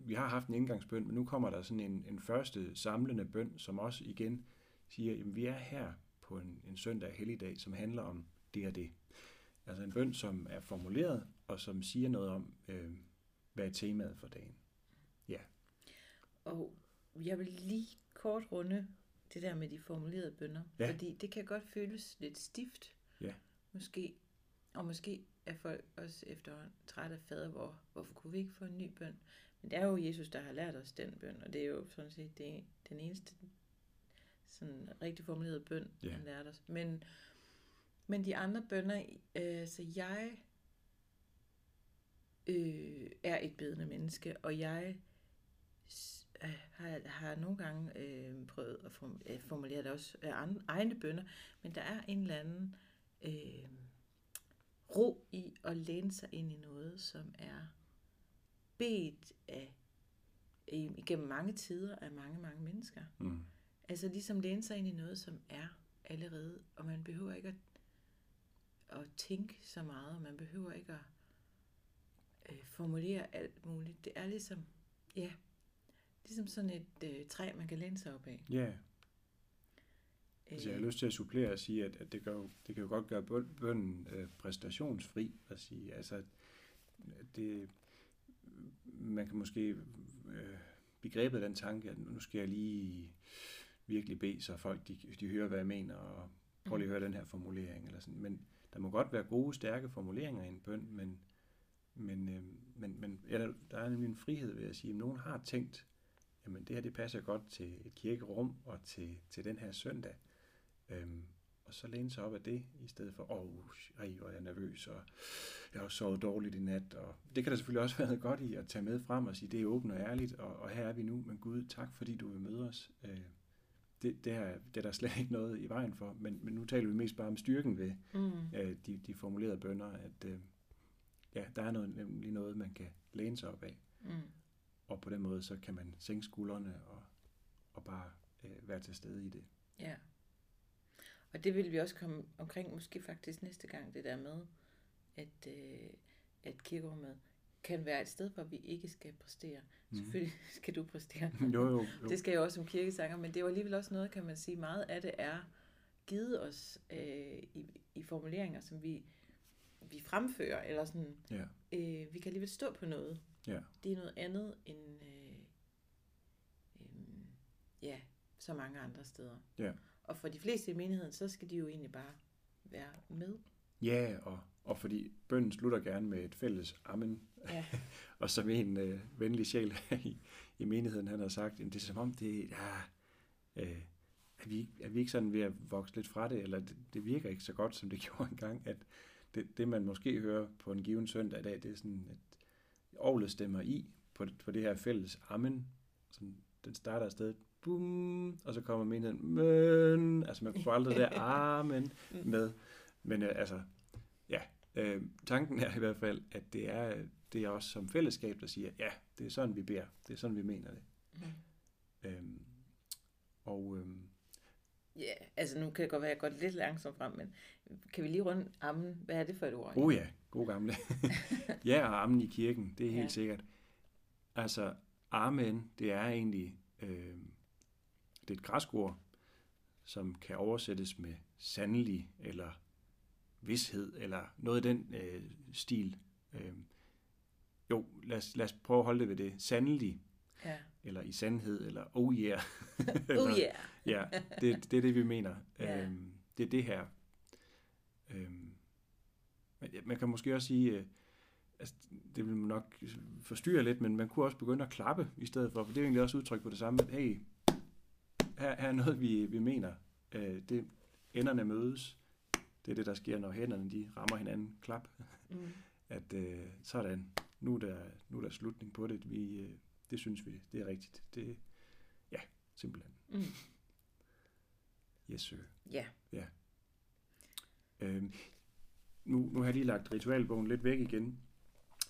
vi har haft en indgangsbøn, men nu kommer der sådan en, en første samlende bøn, som også igen siger, at vi er her på en, en søndag helligdag, som handler om det og det. Altså en bøn, som er formuleret, og som siger noget om, øh, hvad er temaet for dagen. Ja. Og jeg vil lige kort runde det der med de formulerede bønder, ja. fordi det kan godt føles lidt stift, ja. måske, og måske er folk også efter træt af fader, hvor, hvorfor kunne vi ikke få en ny bøn? Men det er jo Jesus, der har lært os den bøn, og det er jo sådan set det, den eneste sådan rigtig formulerede bøn, ja. han lærte os. Men, men de andre bønder, øh, så jeg øh, er et bedende menneske, og jeg øh, har, har nogle gange øh, prøvet at øh, formulere det også af egne bønder, men der er en eller anden øh, ro i at læne sig ind i noget, som er bedt af igennem mange tider af mange, mange mennesker. Mm. Altså ligesom læne sig ind i noget, som er allerede, og man behøver ikke at, at tænke så meget, og man behøver ikke at øh, formulere alt muligt. Det er ligesom, ja, ligesom sådan et øh, træ, man kan læne sig op af. Ja. Altså, jeg har lyst til at supplere og sige, at, at det, gør, det kan jo godt gøre bønden øh, præstationsfri. At sige. Altså, det, man kan måske øh, begrebet den tanke, at nu skal jeg lige virkelig bede, så folk de, de hører, hvad jeg mener, og prøv lige at høre den her formulering. Eller sådan. Men der må godt være gode, stærke formuleringer i en bøn, men, men, øh, men, men ja, der er nemlig en frihed ved at sige, at nogen har tænkt, jamen det her det passer godt til et kirkerum og til, til den her søndag. Øhm, og så læne sig op af det, i stedet for, åh, oh, ej, hvor er jeg nervøs, og jeg har sovet dårligt i nat. Og det kan der selvfølgelig også være godt i at tage med frem og sige, det er åbent og ærligt, og, og her er vi nu, men Gud, tak fordi du vil møde os. Øh, det, det, er, det er der slet ikke noget i vejen for, men, men nu taler vi mest bare om styrken ved mm. øh, de, de formulerede bønder, at øh, ja, der er noget, nemlig noget, man kan læne sig op af. Mm. Og på den måde, så kan man sænke skuldrene og, og bare øh, være til stede i det. Ja. Og det vil vi også komme omkring, måske faktisk næste gang, det der med, at, øh, at kirkerummet kan være et sted, hvor vi ikke skal præstere. Mm. Selvfølgelig skal du præstere. jo, jo, jo. Det skal jeg også som kirkesanger, men det er jo alligevel også noget, kan man sige, meget af det er givet os øh, i, i formuleringer, som vi, vi fremfører, eller sådan, ja. øh, vi kan alligevel stå på noget. Ja. Det er noget andet end, øh, øh, ja, så mange andre steder. Ja. Og for de fleste i menigheden, så skal de jo egentlig bare være med. Ja, og, og fordi bønden slutter gerne med et fælles amen. Ja. og som en øh, venlig sjæl i, i menigheden, han har sagt, det er som om, det ja, øh, er, vi, er vi ikke sådan ved at vokse lidt fra det, eller det, det virker ikke så godt, som det gjorde engang, at det, det man måske hører på en given søndag i dag, det er sådan, at ovlet stemmer i på, på det her fælles amen, som den starter afsted, bum, og så kommer menigheden, men, altså man får aldrig det der amen med, men øh, altså, ja, øh, tanken er i hvert fald, at det er, det er også som fællesskab, der siger, ja, det er sådan, vi beder, det er sådan, vi mener det. Mm. Øhm, og øhm, Ja, yeah, altså nu kan det godt være, at jeg går lidt langsomt frem, men kan vi lige runde ammen? Hvad er det for et ord? Oh ja, god gamle. ja, og ammen i kirken, det er helt ja. sikkert. Altså, amen, det er egentlig, øh, det er et græskord, som kan oversættes med sandelig, eller vidshed, eller noget af den øh, stil. Øh, jo, lad os, lad os prøve at holde det ved det. Sandelig, ja. eller i sandhed, eller oh yeah. oh yeah. ja, det, det er det, vi mener. Ja. Øhm, det er det her. Øhm, man kan måske også sige, øh, altså, det vil nok forstyrre lidt, men man kunne også begynde at klappe i stedet for, for det er jo egentlig også udtryk på det samme. Hey, her, her er noget, vi, vi mener. Øh, det, enderne mødes. Det er det, der sker, når hænderne de rammer hinanden. Klap. Mm. At øh, sådan, nu er, der, nu er der slutning på det. Vi, øh, det synes vi, det er rigtigt. Det, ja, simpelthen. Mm. Yes, sir. Ja. Øh, nu, nu har jeg lige lagt ritualbogen lidt væk igen.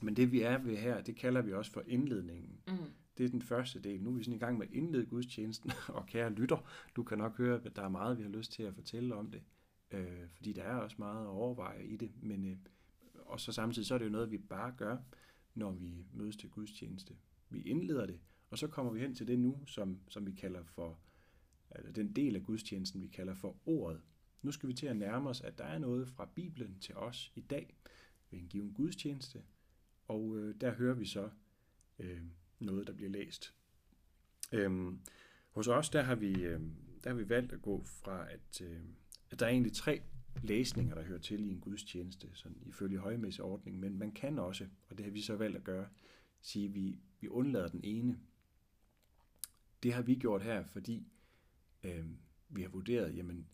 Men det vi er ved her, det kalder vi også for indledningen. Mm. Det er den første del. Nu er vi sådan i gang med at indlede gudstjenesten, og kære lytter, du kan nok høre, at der er meget, vi har lyst til at fortælle om det. Øh, fordi der er også meget at overveje i det. Men, øh, og så samtidig så er det jo noget, vi bare gør, når vi mødes til gudstjeneste. Vi indleder det, og så kommer vi hen til det nu, som, som vi kalder for, altså den del af gudstjenesten, vi kalder for ordet. Nu skal vi til at nærme os, at der er noget fra Bibelen til os i dag ved en given gudstjeneste, og øh, der hører vi så øh, noget, der bliver læst. Øhm, hos os, der har, vi, øh, der har vi valgt at gå fra, at, øh, at der er egentlig tre læsninger, der hører til i en gudstjeneste, sådan ifølge højmesseordningen, men man kan også, og det har vi så valgt at gøre, sige, at vi, vi undlader den ene. Det har vi gjort her, fordi øh, vi har vurderet, jamen,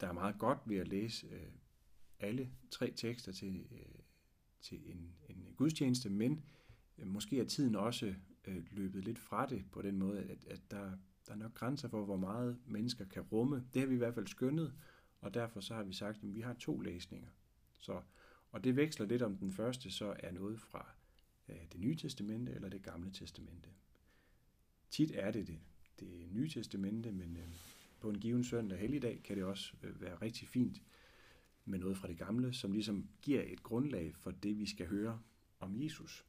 der er meget godt ved at læse øh, alle tre tekster til, øh, til en, en gudstjeneste, men øh, Øh, måske er tiden også øh, løbet lidt fra det på den måde, at, at der, der er nok grænser for, hvor meget mennesker kan rumme. Det har vi i hvert fald skønnet, og derfor så har vi sagt, at vi har to læsninger. Så, og det veksler lidt om den første, så er noget fra øh, det nye testamente eller det gamle testamente. Tit er det det, det nye testamente, men øh, på en given søndag helligdag kan det også øh, være rigtig fint med noget fra det gamle, som ligesom giver et grundlag for det, vi skal høre om Jesus.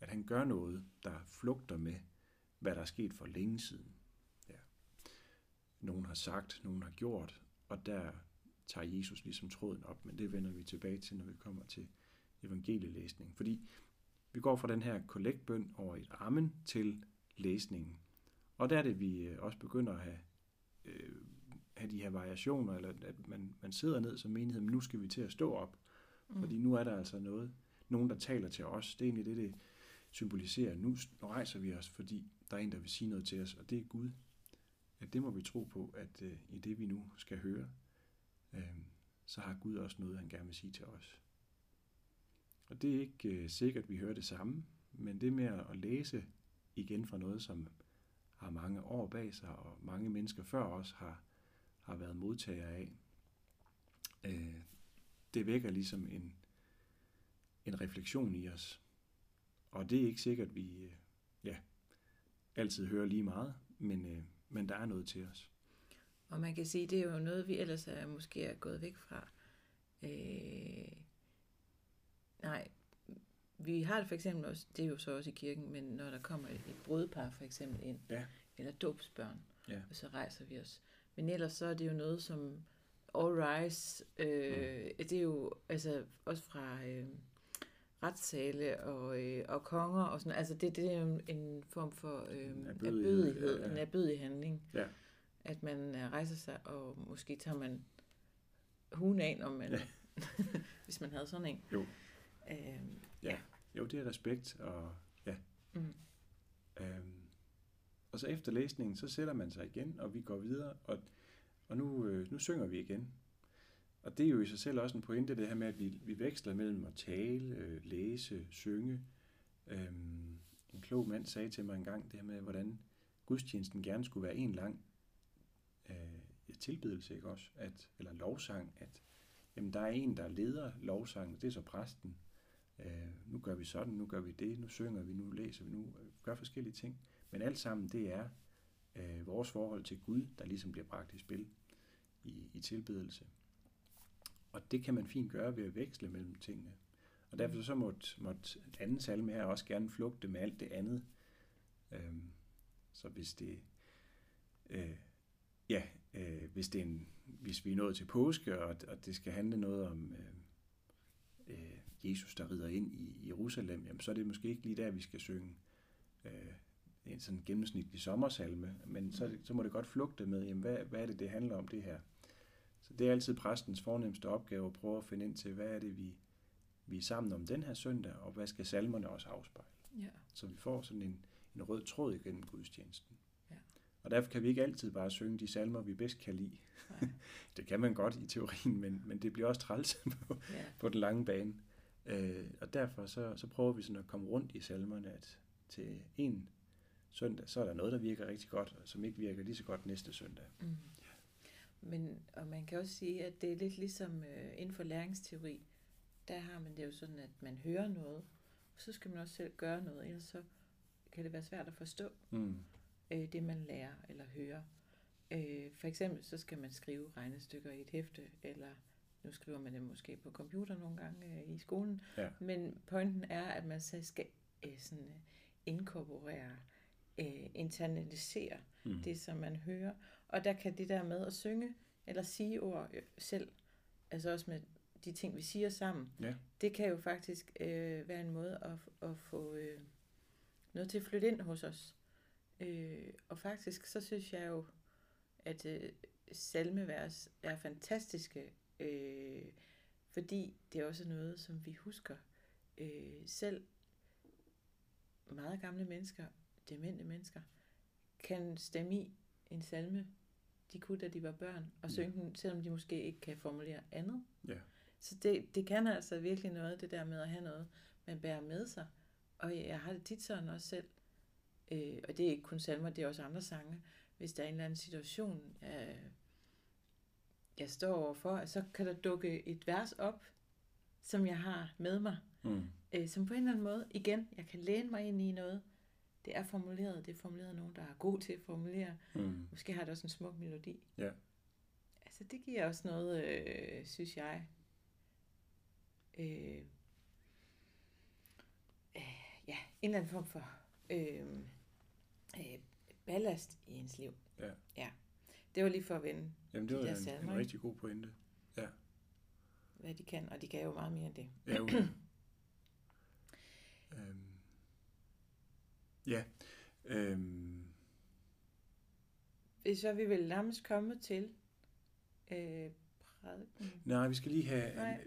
At han gør noget, der flugter med, hvad der er sket for længe siden. Ja. Nogen har sagt, nogen har gjort, og der tager Jesus ligesom tråden op, men det vender vi tilbage til, når vi kommer til evangelielæsning. Fordi vi går fra den her kollektbøn over et amen til læsningen. Og der er det, vi øh, også begynder at have, øh, have de her variationer, eller at man, man sidder ned som menighed, men nu skal vi til at stå op. Mm. Fordi nu er der altså noget, nogen, der taler til os. Det er egentlig det, det symboliserer. Nu, nu rejser vi os, fordi der er en, der vil sige noget til os, og det er Gud. At det må vi tro på, at øh, i det, vi nu skal høre, øh, så har Gud også noget, han gerne vil sige til os. Og det er ikke øh, sikkert, at vi hører det samme, men det med at læse igen fra noget, som har mange år bag sig, og mange mennesker før os har, har været modtagere af, øh, det vækker ligesom en, en refleksion i os. Og det er ikke sikkert, at vi øh, ja, altid hører lige meget, men, øh, men der er noget til os. Og man kan sige, det er jo noget, vi ellers er måske er gået væk fra. Øh, nej, vi har det for eksempel også, det er jo så også i kirken, men når der kommer et, brudepar for eksempel ind, Ja. eller dåbsbørn, Ja. og så rejser vi os. Men ellers så er det jo noget som All Rise, øh, mm. det er jo altså også fra øh, retssale og, øh, og konger og sådan Altså det, det er jo en form for øh, En erbødighed, erbødighed, ja, ja. en erbødig handling. Ja. At man øh, rejser sig, og måske tager man hugen af, når man, Ja. hvis man havde sådan en. Jo. Øh, Jo, det er respekt, og ja. mm. Øhm, og så efter læsningen, så sætter man sig igen, og vi går videre, og, og nu, øh, nu synger vi igen. Og det er jo i sig selv også en pointe, det her med, at vi, vi veksler mellem at tale, øh, læse, synge. Øhm, en klog mand sagde til mig engang det her med, hvordan gudstjenesten gerne skulle være en lang øh, ja, tilbedelse, ikke også? At, eller lovsang, at jamen, der er en, der leder lovsangen, det er så præsten. Øh, nu gør vi sådan, nu gør vi det, nu synger vi, nu læser vi, nu øh, gør forskellige ting. Men alt sammen, det er øh, vores forhold til Gud, der ligesom bliver bragt i spil i, i tilbedelse. Og det kan man fint gøre ved at veksle mellem tingene. Og derfor så måtte, måtte anden salme her også gerne flugte med alt det andet. Øhm, så hvis det, øh, ja, øh, hvis, det er en, hvis vi er nået til påske, og, og det skal handle noget om øh, øh, Jesus, der rider ind i Jerusalem, jamen, så er det måske ikke lige der, vi skal synge øh, en sådan gennemsnitlig sommersalme, men så, så må det godt flugte med, jamen, hvad, hvad er det, det handler om det her. Så det er altid præstens fornemmeste opgave at prøve at finde ind til, hvad er det, vi, vi er sammen om den her søndag, og hvad skal salmerne også afspejle. Ja. Så vi får sådan en, en rød tråd igennem gudstjenesten. Ja. Og derfor kan vi ikke altid bare synge de salmer, vi bedst kan lide. Nej. det kan man godt i teorien, men, men det bliver også træls på, Ja. på den lange bane. Øh, og derfor så, så prøver vi sådan at komme rundt i salmerne, at til en søndag, så er der noget, der virker rigtig godt, og som ikke virker lige så godt næste søndag. Mm. Men, og man kan også sige, at det er lidt ligesom øh, inden for læringsteori, der har man det jo sådan, at man hører noget, og så skal man også selv gøre noget, ellers så kan det være svært at forstå Mm. øh, det, man lærer eller hører. Øh, for eksempel så skal man skrive regnestykker i et hæfte, eller nu skriver man det måske på computer nogle gange øh, i skolen, Ja. men pointen er, at man så skal øh, sådan, øh, inkorporere, øh, internalisere Mm. det, som man hører. Og der kan det der med at synge eller sige ord øh, selv, altså også med de ting, vi siger sammen, Ja. det kan jo faktisk øh, være en måde at, at få øh, noget til at flytte ind hos os. Øh, og faktisk så synes jeg jo, at øh, salmevers er fantastiske, øh, fordi det er også noget, som vi husker øh, selv. Meget gamle mennesker, demente mennesker, kan stemme i en salme, de kunne, da de var børn, og Ja. synge den, selvom de måske ikke kan formulere andet. Ja. Så det, det kan altså virkelig noget, det der med at have noget, man bærer med sig. Og jeg har det tit sådan også selv, øh, og det er ikke kun salmer, det er også andre sange. Hvis der er en eller anden situation, øh, jeg står overfor, så kan der dukke et vers op, som jeg har med mig, Mm. øh, som på en eller anden måde, igen, jeg kan læne mig ind i noget. Det er formuleret, det er formuleret nogen, der er god til at formulere. Mm. Måske har det også en smuk melodi. Ja. Altså, det giver også noget, øh, synes jeg. Øh, øh, ja, en eller anden form for øh, øh, ballast i ens liv. Ja. ja. Det var lige for at vende, Jamen, De det var der en, salmer, en rigtig god pointe. hvad de kan, og de kan jo meget mere end det. Ja, okay. øhm. Ja. Øhm. Så vi vil nærmest komme til øh, prædiken. Nej, vi skal lige have... Nej.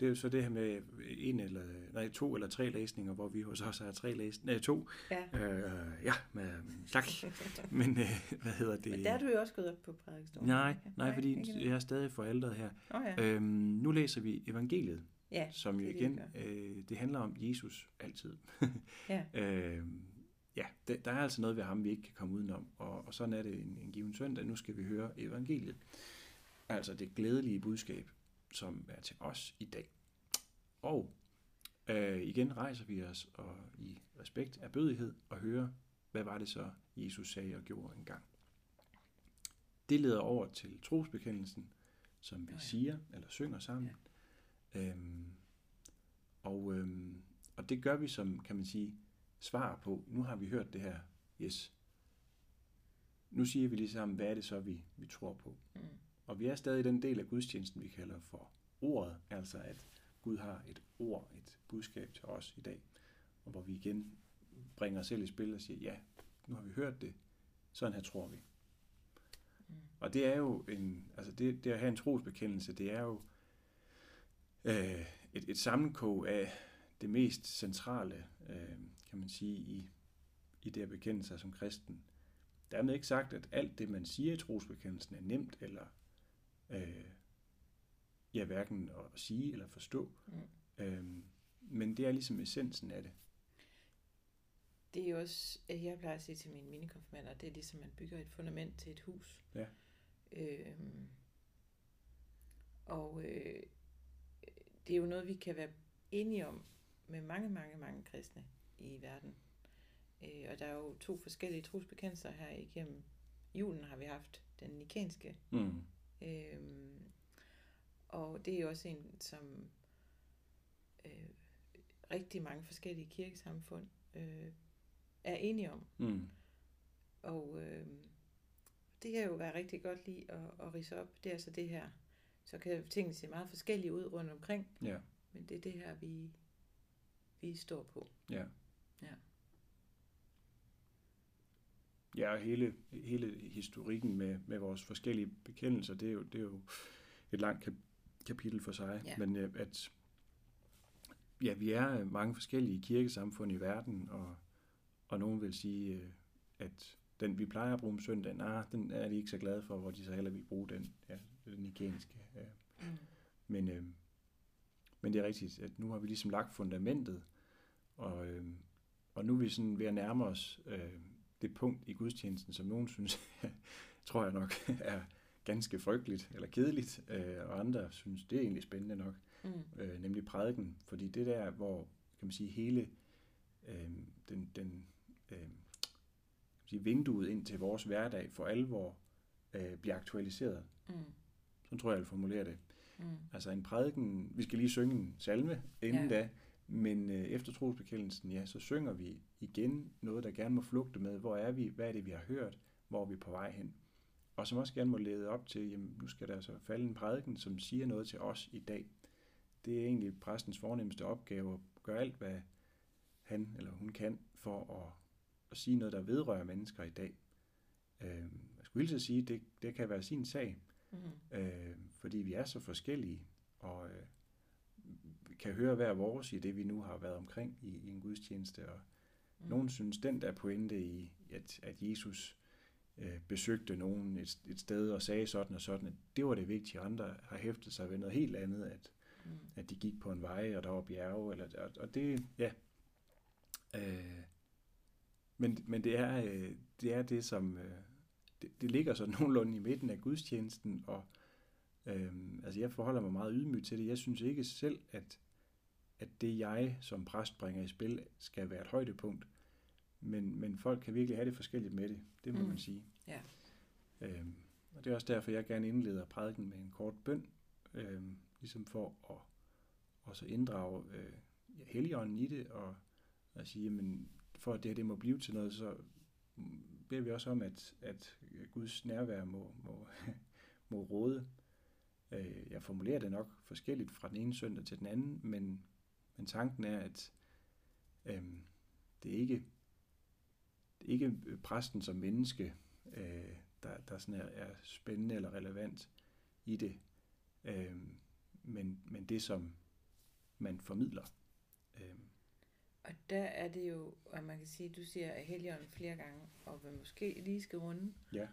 Det er jo så det her med en eller, nej, to eller tre læsninger, hvor vi hos os har tre læsninger. Nej, to. Ja. Øh, ja, med, tak. Men øh, hvad hedder det? Men der er du jo også gået op på prædikestolen. Nej, ikke? nej, fordi jeg er stadig forældret her. Åh ja. Øhm, nu læser vi evangeliet, ja, som jo det er det, igen, vi øh, det handler om Jesus altid. ja. Øh, ja, der, der er altså noget ved ham, vi ikke kan komme udenom, og, og sådan er det en, en given søndag. Nu skal vi høre evangeliet. Altså det glædelige budskab, som er til os i dag. Og øh, igen rejser vi os og i respekt af bødighed og hører, hvad var det så, Jesus sagde og gjorde engang. Det leder over til trosbekendelsen, som vi ja. siger eller synger sammen. Øhm, og, øhm, og det gør vi som, kan man sige, svar på, nu har vi hørt det her, yes. Nu siger vi lige sammen, hvad er det så, vi, vi tror på. Mm. Og vi er stadig i den del af gudstjenesten, vi kalder for ordet, altså at Gud har et ord, et budskab til os i dag, og hvor vi igen bringer os selv i spil og siger, ja, nu har vi hørt det, sådan her tror vi. Mm. Og det er jo en, altså det, det at have en trosbekendelse, det er jo øh, et, et sammenkog af det mest centrale, øh, kan man sige, i, i det at bekende sig som kristen. Dermed ikke sagt, at alt det, man siger i trosbekendelsen, er nemt eller øh, ja, hverken at sige eller forstå. Mm. Øh, men det er ligesom essensen af det. Det er jo også, jeg plejer at sige til mine minikonfirmander, det er ligesom, man bygger et fundament til et hus. Ja. Øhm, og øh, det er jo noget, vi kan være enige om med mange, mange, mange kristne i verden. Øh, og der er jo to forskellige trosbekendelser her igennem julen har vi haft den nikenske. Mm. Øhm, og det er jo også en, som øh, rigtig mange forskellige kirkesamfund øh, er enige om. Mm. Og øh, det kan jo være rigtig godt lige at, at rise op. Det er altså det her. Så kan tingene se meget forskellige ud rundt omkring, Ja, men det er det her, vi, vi står på. ja. Ja. Ja, og hele, hele historikken med, med vores forskellige bekendelser, det er jo, det er jo et langt kap- kapitel for sig. Ja. Men øh, at ja, vi er mange forskellige kirkesamfund i verden, og, og nogen vil sige, øh, at den, vi plejer at bruge om søndagen, nej, den er de ikke så glade for, hvor de så heller vil bruge den, ja, den ikoniske. Ja. Mm. Men, øh, men det er rigtigt, at nu har vi ligesom lagt fundamentet, og, øh, og nu er vi sådan ved at nærme os øh, det punkt i gudstjenesten, som nogen synes, tror jeg nok, er ganske frygteligt eller kedeligt, øh, og andre synes, det er egentlig spændende nok, mm. øh, nemlig prædiken, fordi det der, hvor kan man sige, hele øh, den, den øh, sige, vinduet ind til vores hverdag for alvor øh, bliver aktualiseret. Mm. Så tror jeg, jeg vil formulere det. Mm. Altså en prædiken, vi skal lige synge en salme inden ja. da, men øh, efter trosbekendelsen, ja, så synger vi igen noget, der gerne må flugte med, hvor er vi, hvad er det, vi har hørt, hvor er vi på vej hen. Og som også gerne må lede op til, jamen nu skal der så falde en prædiken, som siger noget til os i dag. Det er egentlig præstens fornemmeste opgave at gøre alt, hvad han eller hun kan for at, at sige noget, der vedrører mennesker i dag. Øh, jeg skulle hilse at sige, det, det kan være sin sag, mm. øh, fordi vi er så forskellige, og øh, kan høre hver vores i det, vi nu har været omkring i, i en gudstjeneste. Og mm. Nogen synes, den der pointe i, at, at Jesus øh, besøgte nogen et, et sted og sagde sådan og sådan, at det var det vigtige. Andre har hæftet sig ved noget helt andet, at, mm. at de gik på en vej, og der var bjerge, eller, og, og det, ja. Øh, men, men det er, øh, det er det, som, øh, det, det ligger så nogenlunde i midten af gudstjenesten, og øh, altså jeg forholder mig meget ydmygt til det. Jeg synes ikke selv, at at det jeg som præst bringer i spil, skal være et højdepunkt. Men, men folk kan virkelig have det forskelligt med det, det må mm. man sige. Ja. Øhm, og det er også derfor, jeg gerne indleder prædiken med en kort bøn, øhm, ligesom for at også inddrage øh, ja, heligånden i det, og at sige, men for at det her det må blive til noget, så beder vi også om, at, at Guds nærvær må, må, må råde. Øh, jeg formulerer det nok forskelligt fra den ene søndag til den anden, men, men tanken er, at øhm, det er ikke det er ikke præsten som menneske, øh, der, der sådan er, er spændende eller relevant i det, øhm, men, men det, som man formidler. Øhm. Og der er det jo, at man kan sige, du siger Helion flere gange, og vi måske lige skal runde, ja.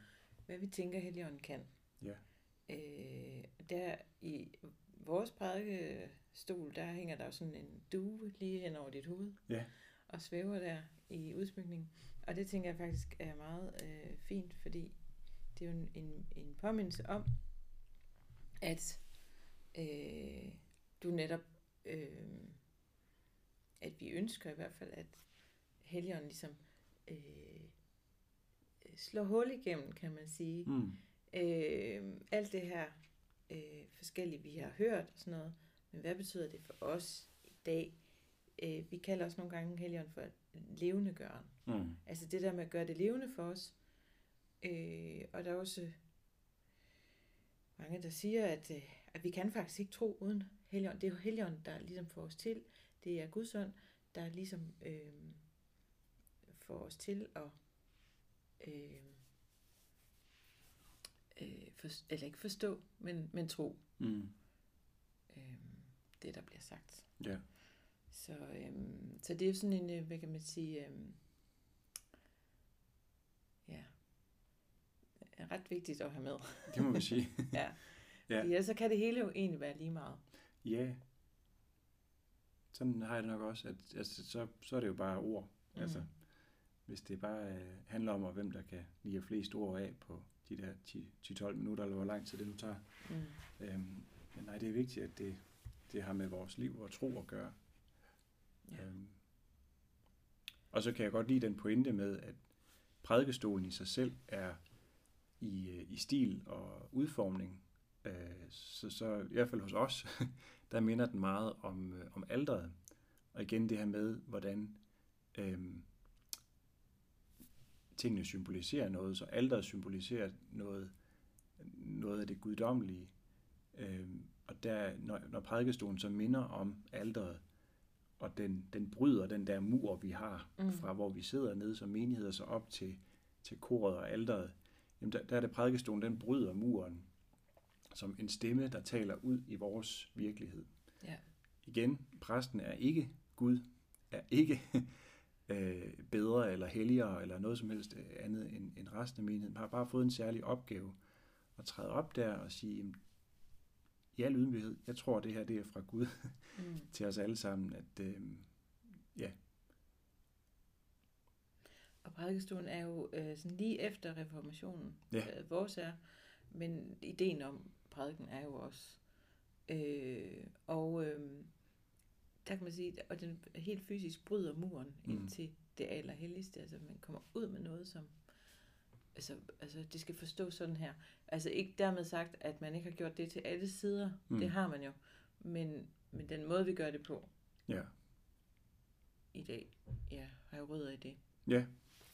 hvad vi tænker, Helion kan. Ja. Øh, der i vores prædikestol, der hænger der jo sådan en due lige hen over dit hoved. Ja. Og svæver der i udsmykningen. Og det tænker jeg faktisk er meget øh, fint, fordi det er jo en, en, en påmindelse om, at øh, du netop, øh, at vi ønsker i hvert fald, at Helligånden ligesom øh, slår hul igennem, kan man sige. Mm. Øh, alt det her øh, forskellige, vi har hørt og sådan noget. Men hvad betyder det for os i dag? Øh, vi kalder også nogle gange Helligånden for levende gøren. Mm. Altså det der med at gøre det levende for os. Øh, og der er også mange, der siger, at, øh, at vi kan faktisk ikke tro uden Helligånden. Det er jo Helligånden, der ligesom får os til. Det er Guds ånd, der ligesom øh, får os til at øh, øh, for, eller ikke forstå, men, men tro. Mm. Øhm, det, der bliver sagt. Ja. Så, øhm, så det er sådan en, øh, hvad kan man sige, øhm, ja, ret vigtigt at have med. Det må man sige. ja. ja. Fordi så kan det hele jo egentlig være lige meget. Ja. Sådan har jeg det nok også, at altså, så, så er det jo bare ord. Mm. Altså, hvis det bare øh, handler om, hvem der kan lige flest ord af på de der 10-12 minutter, eller hvor lang tid det nu tager. Mm. Øhm, men nej, det er vigtigt, at det, det har med vores liv og tro at gøre. Ja. Øhm, og så kan jeg godt lide den pointe med, at prædikestolen i sig selv er i, øh, i stil og udformning. Øh, så, så i hvert fald hos os, der minder den meget om, øh, om aldret. Og igen det her med, hvordan øh, tingene symboliserer noget, så alderet symboliserer noget, noget af det guddommelige. Øhm, og der, når, når prædikestolen så minder om alderet, og den, den bryder den der mur, vi har, mm. fra hvor vi sidder nede som menigheder, så op til, til koret og alderet, jamen der, der er det prædikestolen, den bryder muren, som en stemme, der taler ud i vores virkelighed. Ja. igen, præsten er ikke Gud, er ikke øh, bedre eller helligere eller noget som helst andet end, end resten af menigheden. Man har bare fået en særlig opgave at træde op der og sige, jamen, i al ydmyghed, jeg tror, det her det er fra Gud mm. til os alle sammen, at øh, ja. Og prædikestolen er jo øh, sådan lige efter reformationen, ja. øh, vores er, men ideen om prædiken er jo også. Øh, og øh, der kan man sige, at den helt fysisk bryder muren mm. ind til det allerhelligste. Altså man kommer ud med noget, som altså, altså det skal forstås sådan her. Altså ikke dermed sagt, at man ikke har gjort det til alle sider. Mm. Det har man jo. Men, men den måde, vi gør det på ja. i dag, ja, har jo rødder i det. Ja,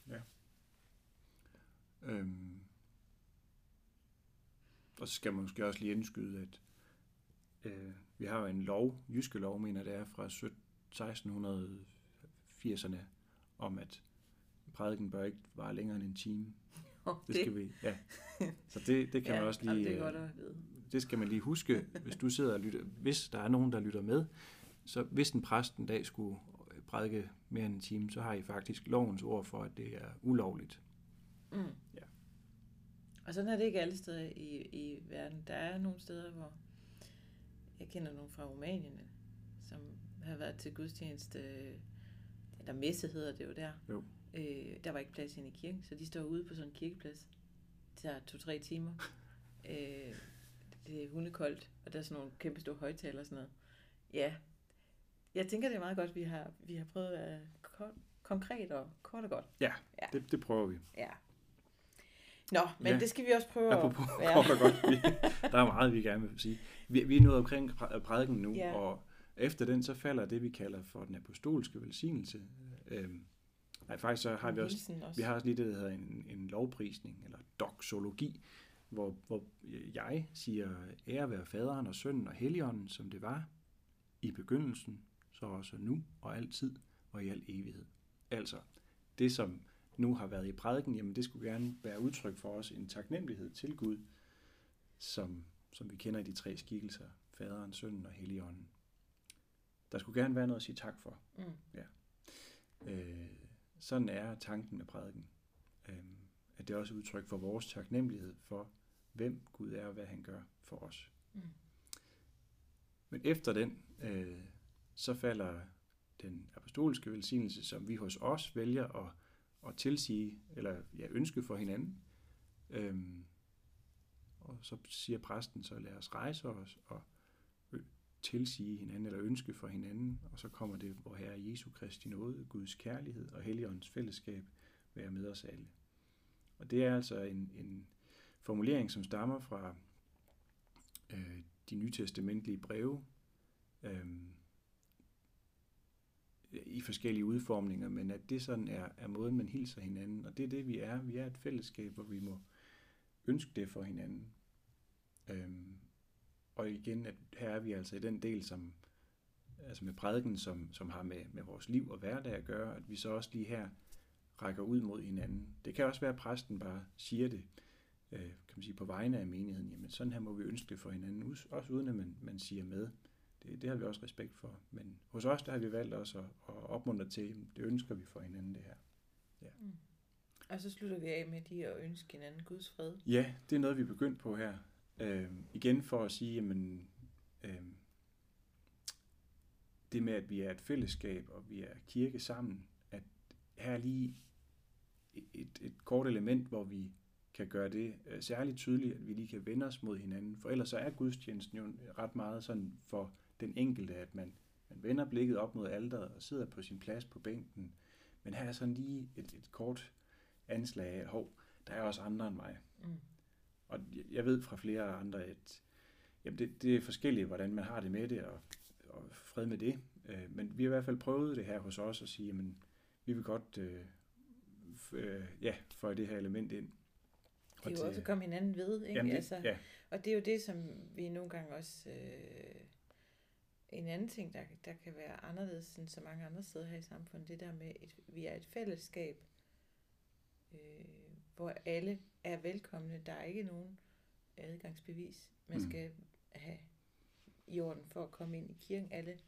ja. Øhm. Og så skal man måske også lige indskyde, at øh, vi har jo en lov, jyske lov, mener det er, fra 1680'erne, om at prædiken bør ikke vare længere end en time. Oh, det, det skal vi, ja. Så det, det kan ja, man også lige... Det, er godt at vide. det skal man lige huske, hvis du sidder og lytter. Hvis der er nogen, der lytter med, så hvis en præst en dag skulle prædike mere end en time, så har I faktisk lovens ord for, at det er ulovligt. Mm. Ja. Og sådan er det ikke alle steder i, i verden. Der er nogle steder, hvor jeg kender nogen fra Rumænien, som har været til gudstjeneste, eller messe hedder det jo der. Jo. Øh, der var ikke plads ind i kirken, så de står ude på sådan en kirkeplads. Det tager to-tre timer. øh, det er hundekoldt, og der er sådan nogle kæmpe store højtaler og sådan noget. Ja, jeg tænker, det er meget godt, vi har, vi har prøvet at være konkret og kort og godt. Ja, ja. Det, det prøver vi. Ja. Nå, men ja. det skal vi også prøve Apropos at være. kort og godt. Vi, der er meget, vi gerne vil sige. Vi, vi er nået omkring prædiken nu, ja. og efter den, så falder det, vi kalder for den apostolske velsignelse. Øhm, nej, faktisk så har vi også, også, vi har også lige det, der hedder en, en lovprisning, eller doxologi, hvor, hvor jeg siger, ære være faderen og sønnen og helligånden, som det var i begyndelsen, så også nu og altid og i al evighed. Altså, det som nu har været i prædiken, jamen det skulle gerne være udtryk for os en taknemmelighed til Gud, som, som vi kender i de tre skikkelser, faderen, sønnen og helligånden. Der skulle gerne være noget at sige tak for. Mm. Ja. Øh, sådan er tanken med prædiken. Øh, at det er også udtryk for vores taknemmelighed for, hvem Gud er og hvad han gør for os. Mm. Men efter den, øh, så falder den apostoliske velsignelse, som vi hos os vælger at, at tilsige, eller ja, ønske for hinanden. Øhm, og så siger præsten, så lad os rejse os og tilsige hinanden, eller ønske for hinanden, og så kommer det, hvor Herre Jesu Kristi nåde, Guds kærlighed og Helligåndens fællesskab være med os alle. Og det er altså en, en formulering, som stammer fra øh, de nytestamentlige breve, øh, i forskellige udformninger, men at det sådan er, er måden, man hilser hinanden. Og det er det, vi er. Vi er et fællesskab, hvor vi må ønske det for hinanden. Øhm, og igen, at her er vi altså i den del, som, altså med prædiken, som, som har med, med vores liv og hverdag at gøre, at vi så også lige her rækker ud mod hinanden. Det kan også være, at præsten bare siger det, øh, kan man sige, på vegne af menigheden. Jamen sådan her må vi ønske det for hinanden, også uden at man, man siger med det, det har vi også respekt for. Men hos os, der har vi valgt også at, at opmuntre til, det ønsker vi for hinanden det her. Ja. Mm. Og så slutter vi af med de at ønske hinanden Guds fred. Ja, det er noget, vi er begyndt på her. Øh, igen for at sige, jamen, øh, det med, at vi er et fællesskab, og vi er kirke sammen, at her er lige et, et kort element, hvor vi kan gøre det øh, særligt tydeligt, at vi lige kan vende os mod hinanden. For ellers så er gudstjenesten jo ret meget sådan for den enkelte, at man, man vender blikket op mod alderet og sidder på sin plads på bænken. Men her er sådan lige et, et kort anslag af, hov, der er også andre end mig. Mm. Og jeg ved fra flere andre, at jamen det, det er forskelligt, hvordan man har det med det, og, og fred med det. Øh, men vi har i hvert fald prøvet det her hos os, at sige, at vi vil godt øh, øh, ja, få det her element ind. Det er jo også at komme hinanden ved, ikke? Jamen det, altså, ja. Og det er jo det, som vi nogle gange også øh, en anden ting, der, der kan være anderledes end så mange andre steder her i samfundet, det der med, at vi er et fællesskab, øh, hvor alle er velkomne. Der er ikke nogen adgangsbevis, man mm. skal have i orden for at komme ind i kirken. Alle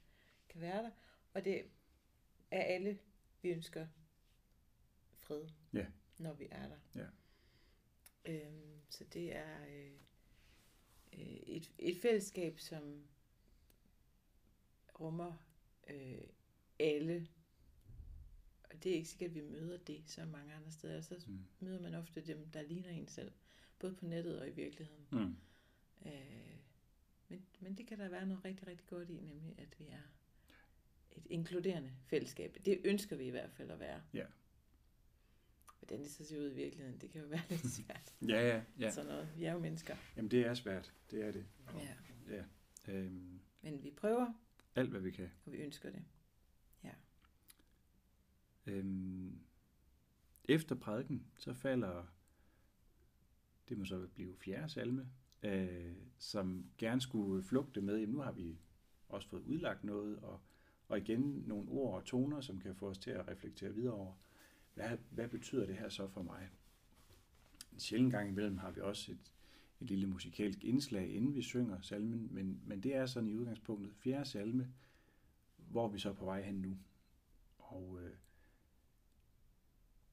kan være der, og det er alle, vi ønsker fred, Ja. når vi er der. Ja. Øhm, så det er øh, øh, et, et fællesskab, som rummer øh, alle. Og det er ikke sikkert, at vi møder det så mange andre steder. Så Mm. møder man ofte dem, der ligner en selv. Både på nettet og i virkeligheden. Mm. Øh, men, men det kan der være noget rigtig, rigtig godt i, nemlig at vi er et inkluderende fællesskab. Det ønsker vi i hvert fald at være. Ja. Hvordan det så ser ud i virkeligheden, det kan jo være lidt svært. Ja, ja, ja. Sådan noget. Vi er jo mennesker. Jamen, det er svært. Det er det. Og, Ja. ja. Øhm, Men vi prøver, alt, hvad vi kan. og vi ønsker det. Øhm, efter prædiken, så falder, det må så blive fjerde salme, øh, som gerne skulle flugte med, jamen nu har vi også fået udlagt noget, og, og igen nogle ord og toner, som kan få os til at reflektere videre over, hvad, hvad betyder det her så for mig? En sjældent gang imellem har vi også et, et lille musikalsk indslag, inden vi synger salmen, men, men det er sådan i udgangspunktet fjerde salme, hvor vi så er på vej hen nu. Og øh,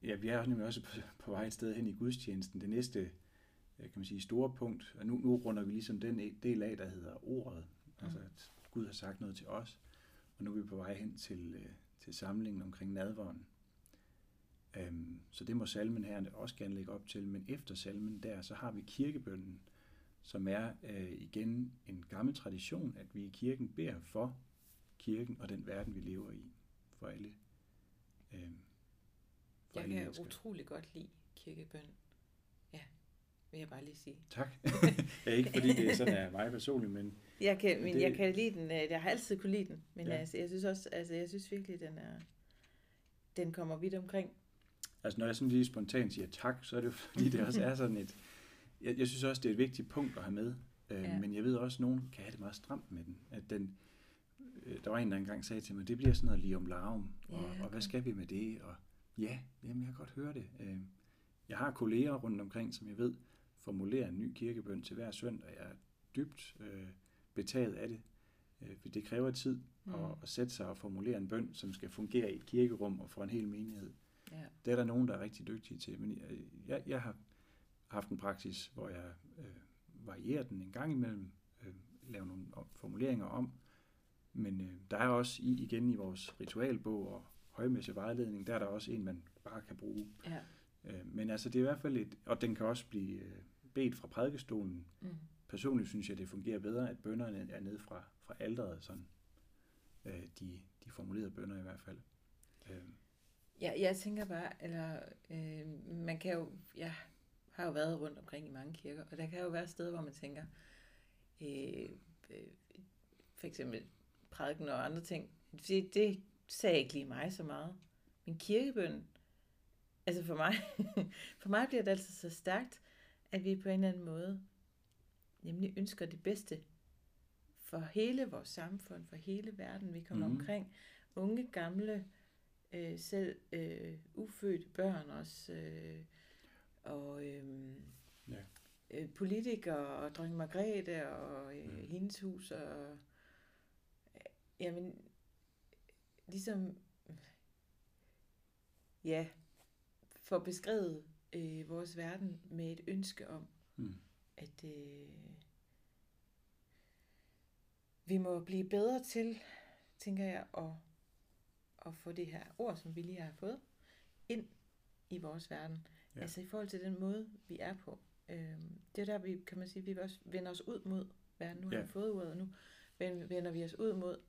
Ja, vi er nemlig også på, på vej et sted hen i gudstjenesten. Det næste, kan man sige, store punkt, og nu, nu runder vi ligesom den del af, der hedder ordet. Altså, at Gud har sagt noget til os, og nu er vi på vej hen til, øh, til samlingen omkring nadvånden. Øhm, så det må salmen her også gerne lægge op til, men efter salmen der, så har vi kirkebønnen, som er øh, igen en gammel tradition, at vi i kirken beder for kirken og den verden, vi lever i, for alle. Øhm, for Jeg alle kan mennesker. utrolig godt lide kirkebøn. Ja, vil jeg bare lige sige. Tak. ja, ikke fordi det er sådan er mig personligt, men Jeg kan, men Det- jeg kan lide den. øh, Jeg har altid kunne lide den. Men ja. altså, jeg synes også, altså, jeg synes virkelig, den er, den kommer vidt omkring. Altså når jeg sådan lige spontant siger tak, så er det jo fordi, det også er sådan et... Jeg, jeg synes også, det er et vigtigt punkt at have med. Øh, Ja. Men jeg ved også, at nogen kan have det meget stramt med den. At den øh, der var en, der engang sagde til mig, det bliver sådan noget lige om larm. Og, Ja, og hvad okay. skal vi med det? Og ja, jamen, jeg kan godt høre det. Øh, jeg har kolleger rundt omkring, som jeg ved formulerer en ny kirkebøn til hver søndag. Jeg er dybt øh, betaget af det. Øh, for det kræver tid Mm. at, at sætte sig og formulere en bøn, som skal fungere i et kirkerum og for en hel menighed. Ja. Det er der nogen, der er rigtig dygtige til, men jeg, jeg, jeg har haft en praksis, hvor jeg øh, varierer den en gang imellem, øh, laver nogle formuleringer om, men øh, der er også i, igen i vores ritualbog og højmæssig vejledning, der er der også en, man bare kan bruge. ja. Øh, men altså det er i hvert fald et, og den kan også blive øh, bedt fra prædikestolen. Mm. Personligt synes jeg, det fungerer bedre, at bønderne er nede fra, fra alderet, sådan. Øh, de, de formulerede bønder i hvert fald. Øh, Ja, jeg tænker bare, eller øh, man kan jo, jeg har jo været rundt omkring i mange kirker, og der kan jo være steder, hvor man tænker, øh, øh, for eksempel prædiken og andre ting, det, det sagde ikke lige mig så meget. Men kirkebøn, altså for mig, for mig bliver det altså så stærkt, at vi på en eller anden måde nemlig ønsker det bedste for hele vores samfund, for hele verden, vi kommer mm. omkring. Unge, gamle, øh, selv øh, ufødte børn også, øh, og øh, Ja. øh, politikere, og dronning Margrethe, og øh, Mm. hendes hus, og øh, jamen, ligesom, ja, får beskrevet øh, vores verden med et ønske om, mm. at øh, vi må blive bedre til, tænker jeg, at, at få det her ord, som vi lige har fået, ind i vores verden. Ja. Altså i forhold til den måde, vi er på. Øh, det er der, vi kan man sige, vi også vender os ud mod verden. Nu har Ja. vi fået ordet, og nu ven- vender vi os ud mod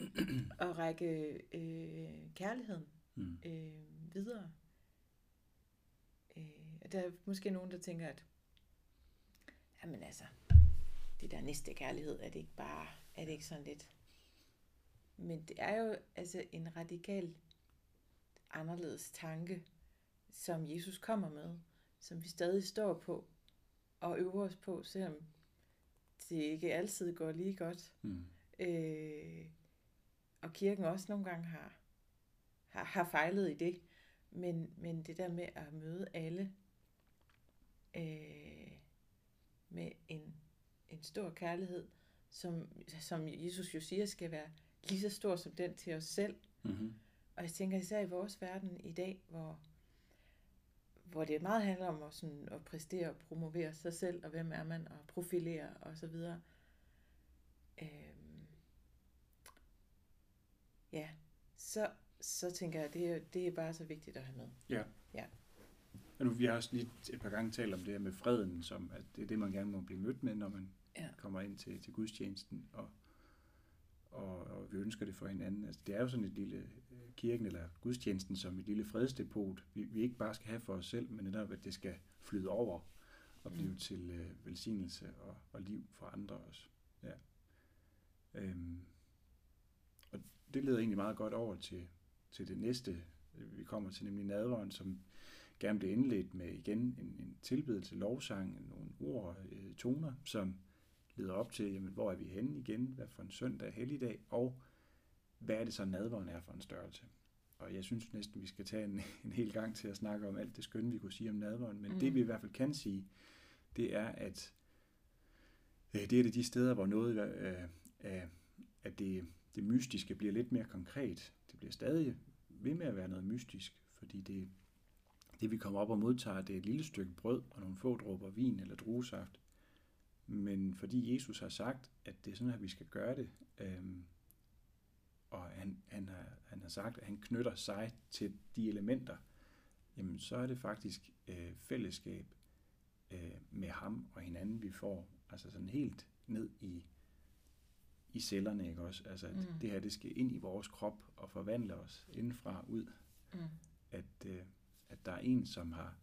at række øh, kærligheden Mm. øh, videre. Øh, der er måske nogen, der tænker, at jamen altså, det der næste kærlighed, er det ikke bare, er det ikke sådan lidt? Men det er jo altså en radikal anderledes tanke, som Jesus kommer med, som vi stadig står på og øver os på, selvom det ikke altid går lige godt. Mm. Øh, og kirken også nogle gange har, har, har fejlet i det. Men, men det der med at møde alle øh, med en, en stor kærlighed, som, som Jesus jo siger skal være lige så stor som den til os selv. Mm-hmm. Og jeg tænker især i vores verden i dag, hvor, hvor det meget handler om at, sådan, at præstere og promovere sig selv, og hvem er man, og profilere og så videre. Øhm, ja, så, så tænker jeg, det er, det er bare så vigtigt at have med. Ja. Ja. Og nu, vi har også lige et par gange talt om det her med freden, som at det er det, man gerne må blive mødt med, når man Ja. kommer ind til, til gudstjenesten, og, og, og vi ønsker det for hinanden. Altså, det er jo sådan et lille øh, kirken eller gudstjenesten som et lille fredsdepot, vi, vi ikke bare skal have for os selv, men netop, at det skal flyde over og blive Mm. til øh, velsignelse og, og liv for andre også. Ja. Øhm, og det leder egentlig meget godt over til, til det næste, vi kommer til, nemlig nadveren, som gerne bliver indledt med igen en, en tilbedelse, lovsang, nogle ord, øh, toner, som leder op til, jamen, hvor er vi henne igen, hvad for en søndag, helligdag, og hvad er det så nadveren er for en størrelse. Og jeg synes næsten, vi skal tage en, en hel gang til at snakke om alt det skønne, vi kunne sige om nadveren, men mm. det vi i hvert fald kan sige, det er, at øh, det er det de steder, hvor noget af, af, af det, det mystiske bliver lidt mere konkret. Det bliver stadig ved med at være noget mystisk, fordi det, det vi kommer op og modtager, det er et lille stykke brød og nogle få dråber vin eller druesaft. Men fordi Jesus har sagt, at det er sådan, at vi skal gøre det, øhm, og han, han, har, han har sagt, at han knytter sig til de elementer, jamen så er det faktisk øh, fællesskab øh, med ham og hinanden, vi får. Altså sådan helt ned i, i cellerne, ikke også? Altså at Mm. det her, det skal ind i vores krop og forvandle os indenfra ud Mm. at, øh, at der er en, som har,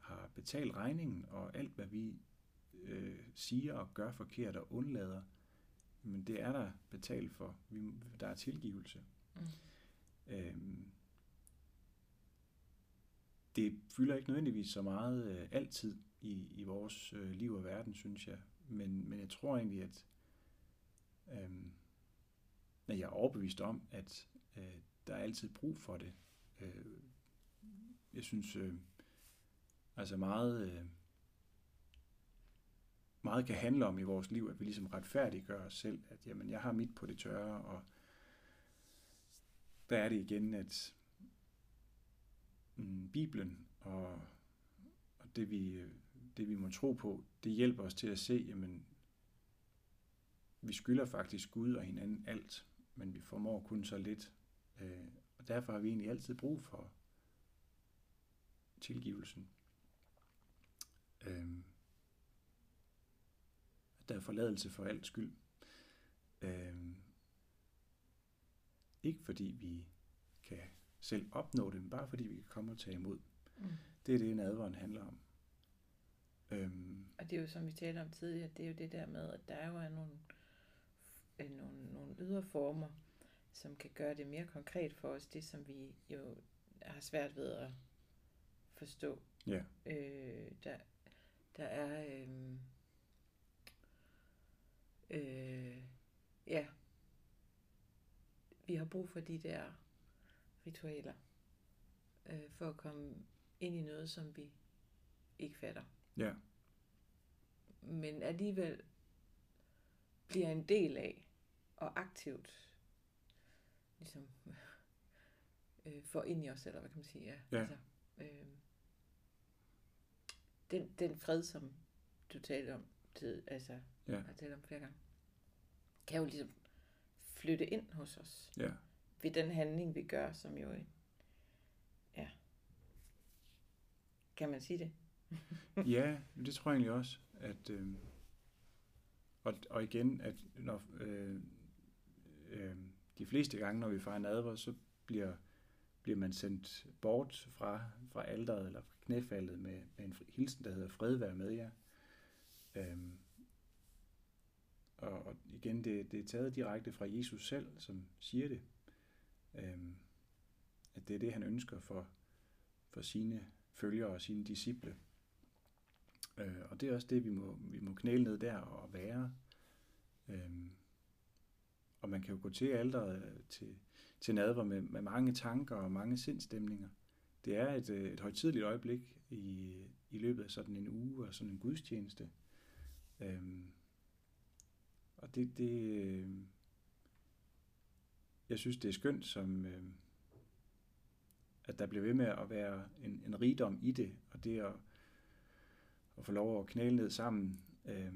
har betalt regningen, og alt, hvad vi øh, siger og gør forkert og undlader, men det er der betalt for. Vi, der er tilgivelse. Mm. Øhm, det fylder ikke nødvendigvis så meget øh, altid i, i vores øh, liv og verden, synes jeg. Men, men jeg tror egentlig, at, øhm, jeg er overbevist om, at øh, der er altid brug for det. Øh, jeg synes, øh, altså meget, øh, meget kan handle om i vores liv, at vi ligesom retfærdiggør os selv, at jamen, jeg har mit på det tørre, og der er det igen, at mm, Bibelen og, og det, vi, det, vi må tro på, det hjælper os til at se, jamen, vi skylder faktisk Gud og hinanden alt, men vi formår kun så lidt. Øh, og derfor har vi egentlig altid brug for tilgivelsen. Øh, at der er forladelse for alt skyld. Øh, ikke fordi vi kan selv opnå det, men bare fordi vi kan komme og tage imod. Mm. Det er det, nadveren handler om. Øhm, Og det er jo, som vi talte om tidligere, det er jo det der med, at der jo er nogle, øh, nogle, nogle ydre former, som kan gøre det mere konkret for os, det som vi jo har svært ved at forstå. ja, Øh, der, der er... Øh, øh, ja. Vi har brug for de der ritualer, øh, for at komme ind i noget, som vi ikke fatter. ja, Men alligevel bliver en del af, og aktivt ligesom øh, får ind i os, eller hvad kan man sige? Ja. Ja. Altså, øh, den, den fred, som du talte om, tid, altså, ja, har talt om flere gange, kan jo ligesom flytte ind hos os ja, ved den handling, vi gør, som jo, ja, kan man sige det? ja, det tror jeg egentlig også, at øh, og, og igen, at når øh, øh, de fleste gange, når vi fejrer nadver, så bliver, bliver man sendt bort fra, fra alderet eller fra knæfaldet med, med en hilsen, der hedder fred være med jer. Øhm, og, og igen, det, det er taget direkte fra Jesus selv, som siger det. Øhm, at det er det, han ønsker for, for sine følgere og sine disciple. Øh, og det er også det, vi må, vi må knæle ned der og være. Øhm, og man kan jo gå til alderet til, til nadver med, med mange tanker og mange sindstemninger. Det er et, øh, et højtidligt øjeblik i, i løbet af sådan en uge og sådan en gudstjeneste. Øhm, og det, det, øh, jeg synes, det er skønt, som, øh, at der bliver ved med at være en, en rigdom i det, og det at, at få lov at knæle ned sammen, øh,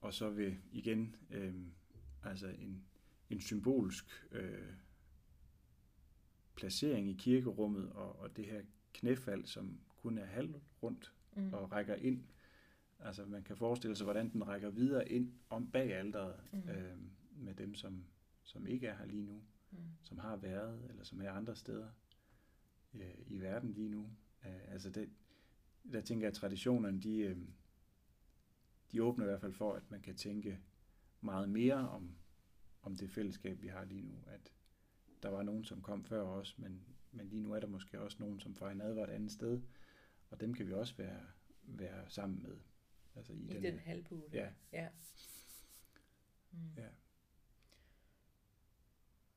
og så vil igen øh, altså en, en symbolsk øh, placering i kirkerummet, og, og det her knæfald, som kun er halv rundt mm. og rækker ind. Altså man kan forestille sig, hvordan den rækker videre ind om bag alderet mm. øh, med dem, som, som ikke er her lige nu, mm. som har været, eller som er andre steder øh, i verden lige nu. Øh, altså det, der tænker jeg, at traditionerne, de, øh, de åbner i hvert fald for, at man kan tænke meget mere om, om det fællesskab, vi har lige nu. At der var nogen, som kom før os, men, men lige nu er der måske også nogen, som fra en advar et andet sted, og dem kan vi også være, være sammen med. Altså i, I den, den halvbule. Ja. Ja. Mm. ja.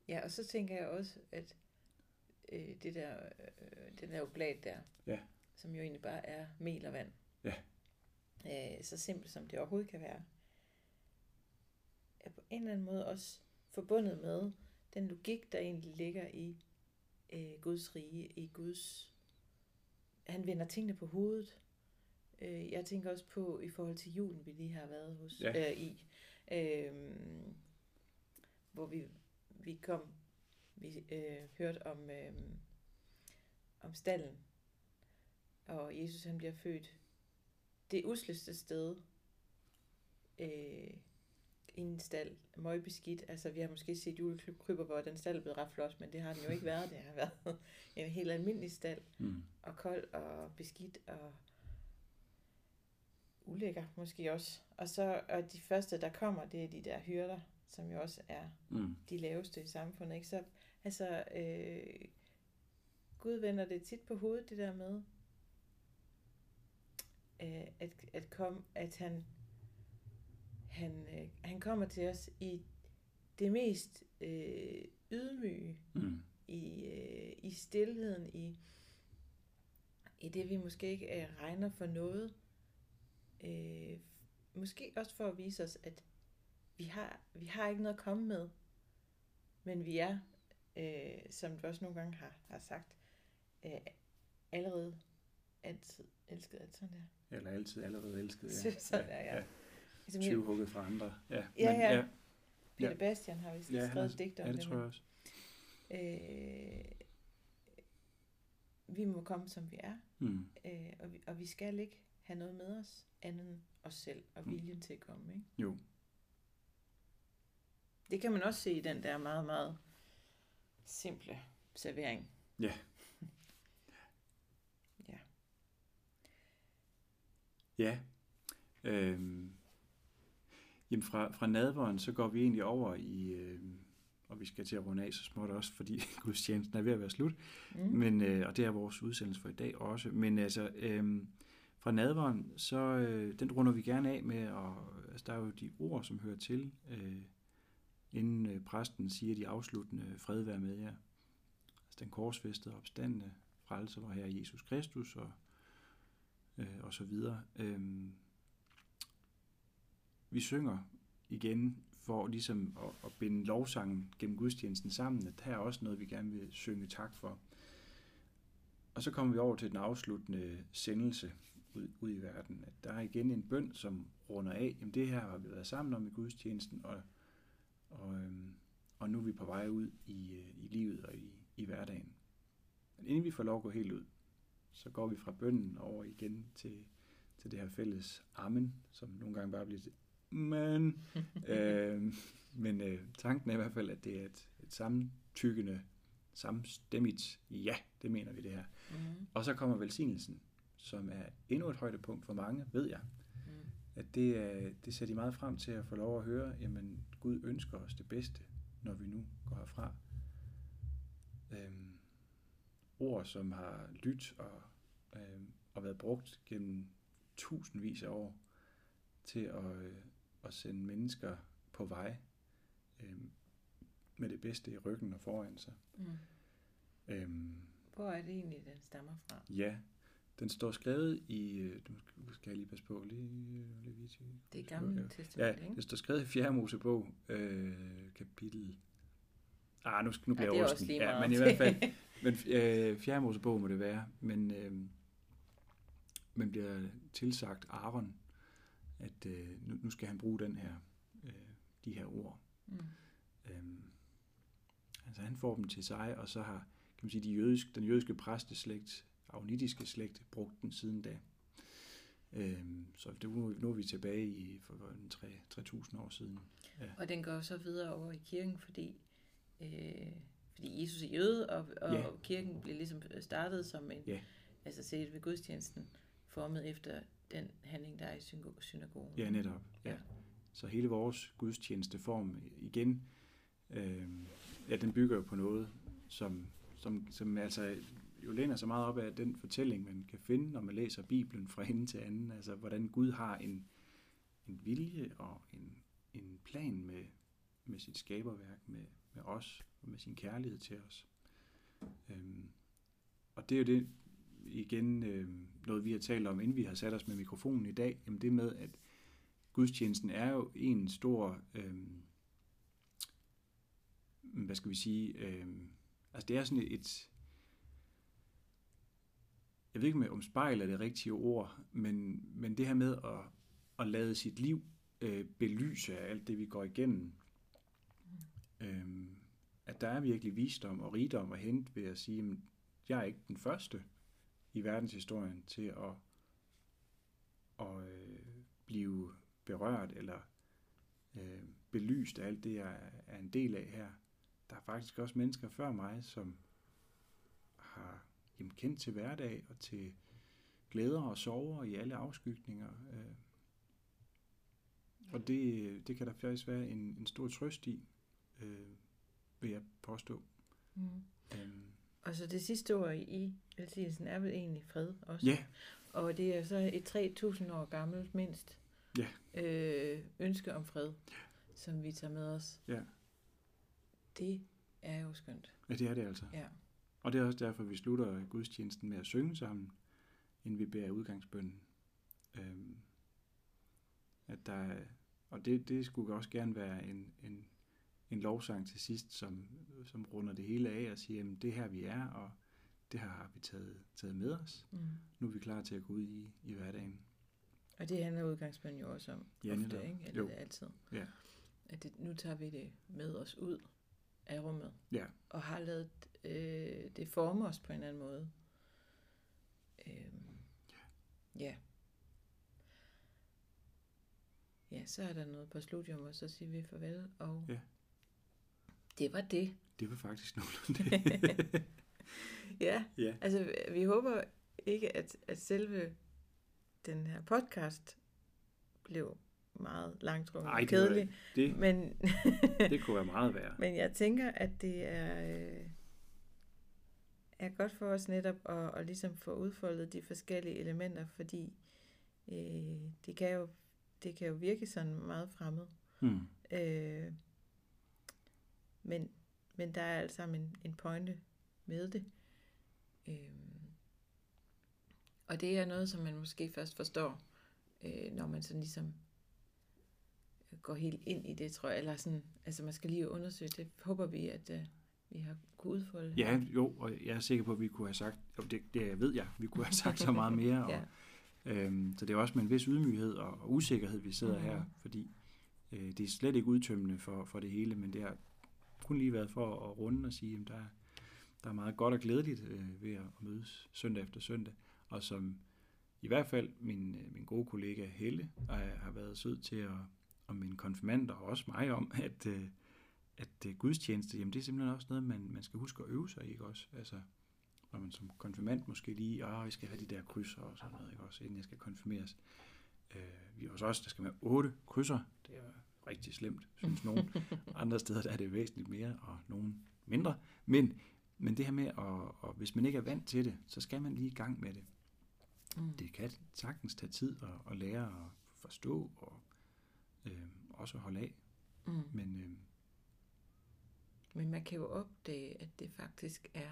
Ja, og så tænker jeg også, at øh, det der, øh, den der oblat der, ja. som jo egentlig bare er mel og vand, ja. øh, så simpelt som det overhovedet kan være, er på en eller anden måde også forbundet med den logik, der egentlig ligger i øh, Guds rige, i Guds... Han vender tingene på hovedet. Øh, jeg tænker også på, i forhold til julen, vi lige har været hos, ja. øh, i, øh, hvor vi, vi kom, vi øh, hørte om, øh, om stallen, og Jesus han bliver født det usleste sted, øh, i en stald, møgbeskidt. Altså, vi har måske set julekryber, hvor den stald er blevet ret flot, men det har den jo ikke været. Det har været en helt almindelig stald. Mm. Og kold og beskidt og ulækker måske også. Og så og de første, der kommer, det er de der hyrder, som jo også er mm. de laveste i samfundet. Ikke? Så altså, øh, Gud vender det tit på hovedet, det der med, øh, at, at, kom, at han han, øh, han kommer til os i det mest øh, ydmyge, mm. i, øh, i stillheden, i, i det vi måske ikke øh, regner for noget. Øh, måske også for at vise os, at vi har, vi har ikke noget at komme med, men vi er, øh, som du også nogle gange har, har sagt, øh, allerede altid elsket, alt sådan der. Eller altid allerede elsket, ja. sådan der, ja. ja. Ligesom 20 hugget fra andre. Ja, ja, men, ja. ja. Peter ja. Bastian har vist ja, skrevet digt om ja, det. det tror jeg også. Øh, vi må komme, som vi er. Mm. Øh, og, vi, og vi skal ikke have noget med os, andet end os selv og mm. viljen mm. til at komme. Ikke? Jo. Det kan man også se i den der meget, meget simple servering. Ja. ja. Ja. Øhm, Jamen fra, fra nadvåren, så går vi egentlig over i, øh, og vi skal til at runde af så småt også, fordi gudstjenesten er ved at være slut, mm. men, øh, og det er vores udsendelse for i dag også. Men altså, øh, fra nadveren, så øh, den runder vi gerne af med, og øh, altså, der er jo de ord, som hører til, øh, inden øh, præsten siger de afsluttende fred være med jer. Altså den korsfæstede opstandende frelse var her Jesus Kristus, og, øh, og så videre. Øh, vi synger igen for ligesom at, at binde lovsangen gennem gudstjenesten sammen, at her er også noget, vi gerne vil synge tak for. Og så kommer vi over til den afsluttende sendelse ud, ud i verden. At der er igen en bøn, som runder af. Jamen det her har vi været sammen om i gudstjenesten, og, og, øhm, og nu er vi på vej ud i, øh, i livet og i, i hverdagen. Men inden vi får lov at gå helt ud, så går vi fra bønnen over igen til, til det her fælles amen, som nogle gange bare bliver men, øh, men øh, tanken er i hvert fald, at det er et, et samtykkende, samstemmigt, ja, det mener vi det her. Mm. Og så kommer velsignelsen, som er endnu et højdepunkt for mange, ved jeg. Mm. At det, er, det ser de meget frem til at få lov at høre, jamen Gud ønsker os det bedste, når vi nu går herfra. Øhm, ord, som har lyttet og, øhm, og været brugt gennem tusindvis af år til at, øh, at sende mennesker på vej øh, med det bedste i ryggen og foran sig. Mm. Øhm, Hvor er det egentlig, den stammer fra? Ja, den står skrevet i, øh, du skal jeg lige passe på, lige, lige, lige Det er gamle ja. testament, ja, det står skrevet i 4. Mosebog, øh, kapitel Ah, nu, nu Ja, bliver er jeg også Ja, men i hvert fald, men øh, fjerde Mosebog må det være, men øh, man bliver tilsagt Aaron, at øh, nu, nu skal han bruge den her, øh, de her ord. Mm. Øhm, altså han får dem til sig, og så har kan man sige, de jødiske, den jødiske præsteslægt, agnitiske slægt, brugt den siden da. Øhm, så det, nu, er vi tilbage i for for en 3 3.000 år siden. Og den går så videre over i kirken, fordi, øh, fordi Jesus er jøde, og, og Ja. ja. kirken blev ligesom startet som en, Ja. altså set ved gudstjenesten, formet efter den handling, der er i synago- synagogen. Ja, netop. Ja. Ja. Så hele vores gudstjenesteform igen, øh, ja, den bygger jo på noget, som, som, som altså jo læner sig meget op af den fortælling, man kan finde, når man læser Bibelen fra ende til anden. Altså, hvordan Gud har en, en vilje og en, en plan med, med sit skaberværk, med, med os og med sin kærlighed til os. Øhm, og det er jo det, igen øh, noget, vi har talt om, inden vi har sat os med mikrofonen i dag, jamen det med, at gudstjenesten er jo en stor, øh, hvad skal vi sige, øh, altså det er sådan et, jeg ved ikke om- om spejl er det rigtige ord, men, men det her med at, at lade sit liv øh, belyse af alt det, vi går igennem, øh, at der er virkelig visdom og rigdom at hente ved at sige, at jeg er ikke den første i verdenshistorien til at, at øh, blive berørt eller øh, belyst af alt det, jeg er en del af her. Der er faktisk også mennesker før mig, som har jamen, kendt til hverdag og til glæder og sorger i alle afskygninger. Øh. Og det, det kan der faktisk være en, en stor trøst i, øh, vil jeg påstå. Mm. Øhm, Og så det sidste ord i velsignelsen er vel egentlig fred også. ja, Og det er så et 3.000 år gammelt mindst Ja. øh, ønske om fred, som vi tager med os. Ja. Det er jo skønt. ja, det er det altså. Ja. Og det er også derfor, vi slutter gudstjenesten med at synge sammen, inden vi beder udgangsbønnen. Øhm, at der er, og det, det skulle også gerne være en, en, en lovsang til sidst, som, som runder det hele af og siger, at det er her vi er, og det her har vi taget, taget med os. Mm. Nu er vi klar til at gå ud i, i hverdagen. Og det handler udgangsbønden jo også om Ja, ofte, netop. ikke? Eller Jo. altid. Ja. At det, nu tager vi det med os ud af rummet. Ja. Og har lavet øh, det forme os på en anden måde. Øhm, ja. Ja, så er der noget på studium, og så siger vi farvel. Og Ja. det var det. Det var faktisk nogenlunde det. Ja, ja. altså vi håber ikke, at, at selve den her podcast blev meget langtrukken Nej, og kedelig. det, Men, det kunne være meget værre. men jeg tænker, at det er, øh, er godt for os netop at, at ligesom få udfoldet de forskellige elementer, fordi øh, det, kan jo, det kan jo virke sådan meget fremmed. Hmm. Øh, men, men der er alt sammen en, en pointe med det. Øhm, og det er noget, som man måske først forstår, øh, når man sådan ligesom går helt ind i det, tror jeg. Eller sådan, altså man skal lige undersøge det. Håber vi, at øh, vi har kunne udfolde. Ja, jo, og jeg er sikker på, at vi kunne have sagt, og det, det ved jeg, vi kunne have sagt så meget mere, og, ja. Øhm, så det er også med en vis ydmyghed og, og usikkerhed, vi sidder Mhm. her, fordi øh, det er slet ikke udtømmende for, for det hele, men det har kun lige været for at runde og sige, at der, er- der er meget godt og glædeligt øh, ved at mødes søndag efter søndag, og som i hvert fald min, øh, min gode kollega Helle øh, har været sød til at, og min konfirmander og også mig om, at, øh, at øh, gudstjeneste, jamen det er simpelthen også noget, man, man skal huske at øve sig i, ikke også? Altså, når man som konfirmand måske lige, ah, jeg skal have de der krydser og sådan noget, ikke også, inden jeg skal konfirmeres. Øh, vi hos os, der skal være otte krydser. Det er rigtig slemt, synes nogen. Andre steder der er det væsentligt mere, og nogen mindre. Men, men det her med, at, og hvis man ikke er vant til det, så skal man lige i gang med det. Mm. Det kan sagtens tage tid at, at lære at forstå, og øh, også holde af. Mm. Men øh, Men man kan jo opdage, at det faktisk er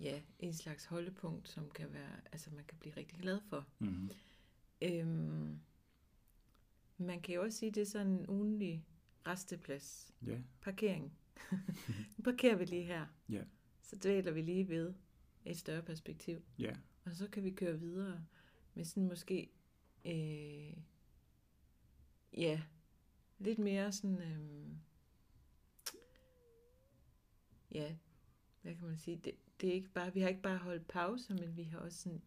ja, en slags holdepunkt, som kan være, altså man kan blive rigtig glad for. mm, Øhm, man kan jo også sige, at det er sådan en ugenlig resteplads, ja, parkering, nu parkerer vi lige her. Ja. Så dvæler vi lige ved et større perspektiv. Ja. Og så kan vi køre videre med sådan måske, øh, ja, lidt mere sådan, øh, ja, hvad kan man sige, det, det er ikke bare, vi har ikke bare holdt pause, men vi har også sådan,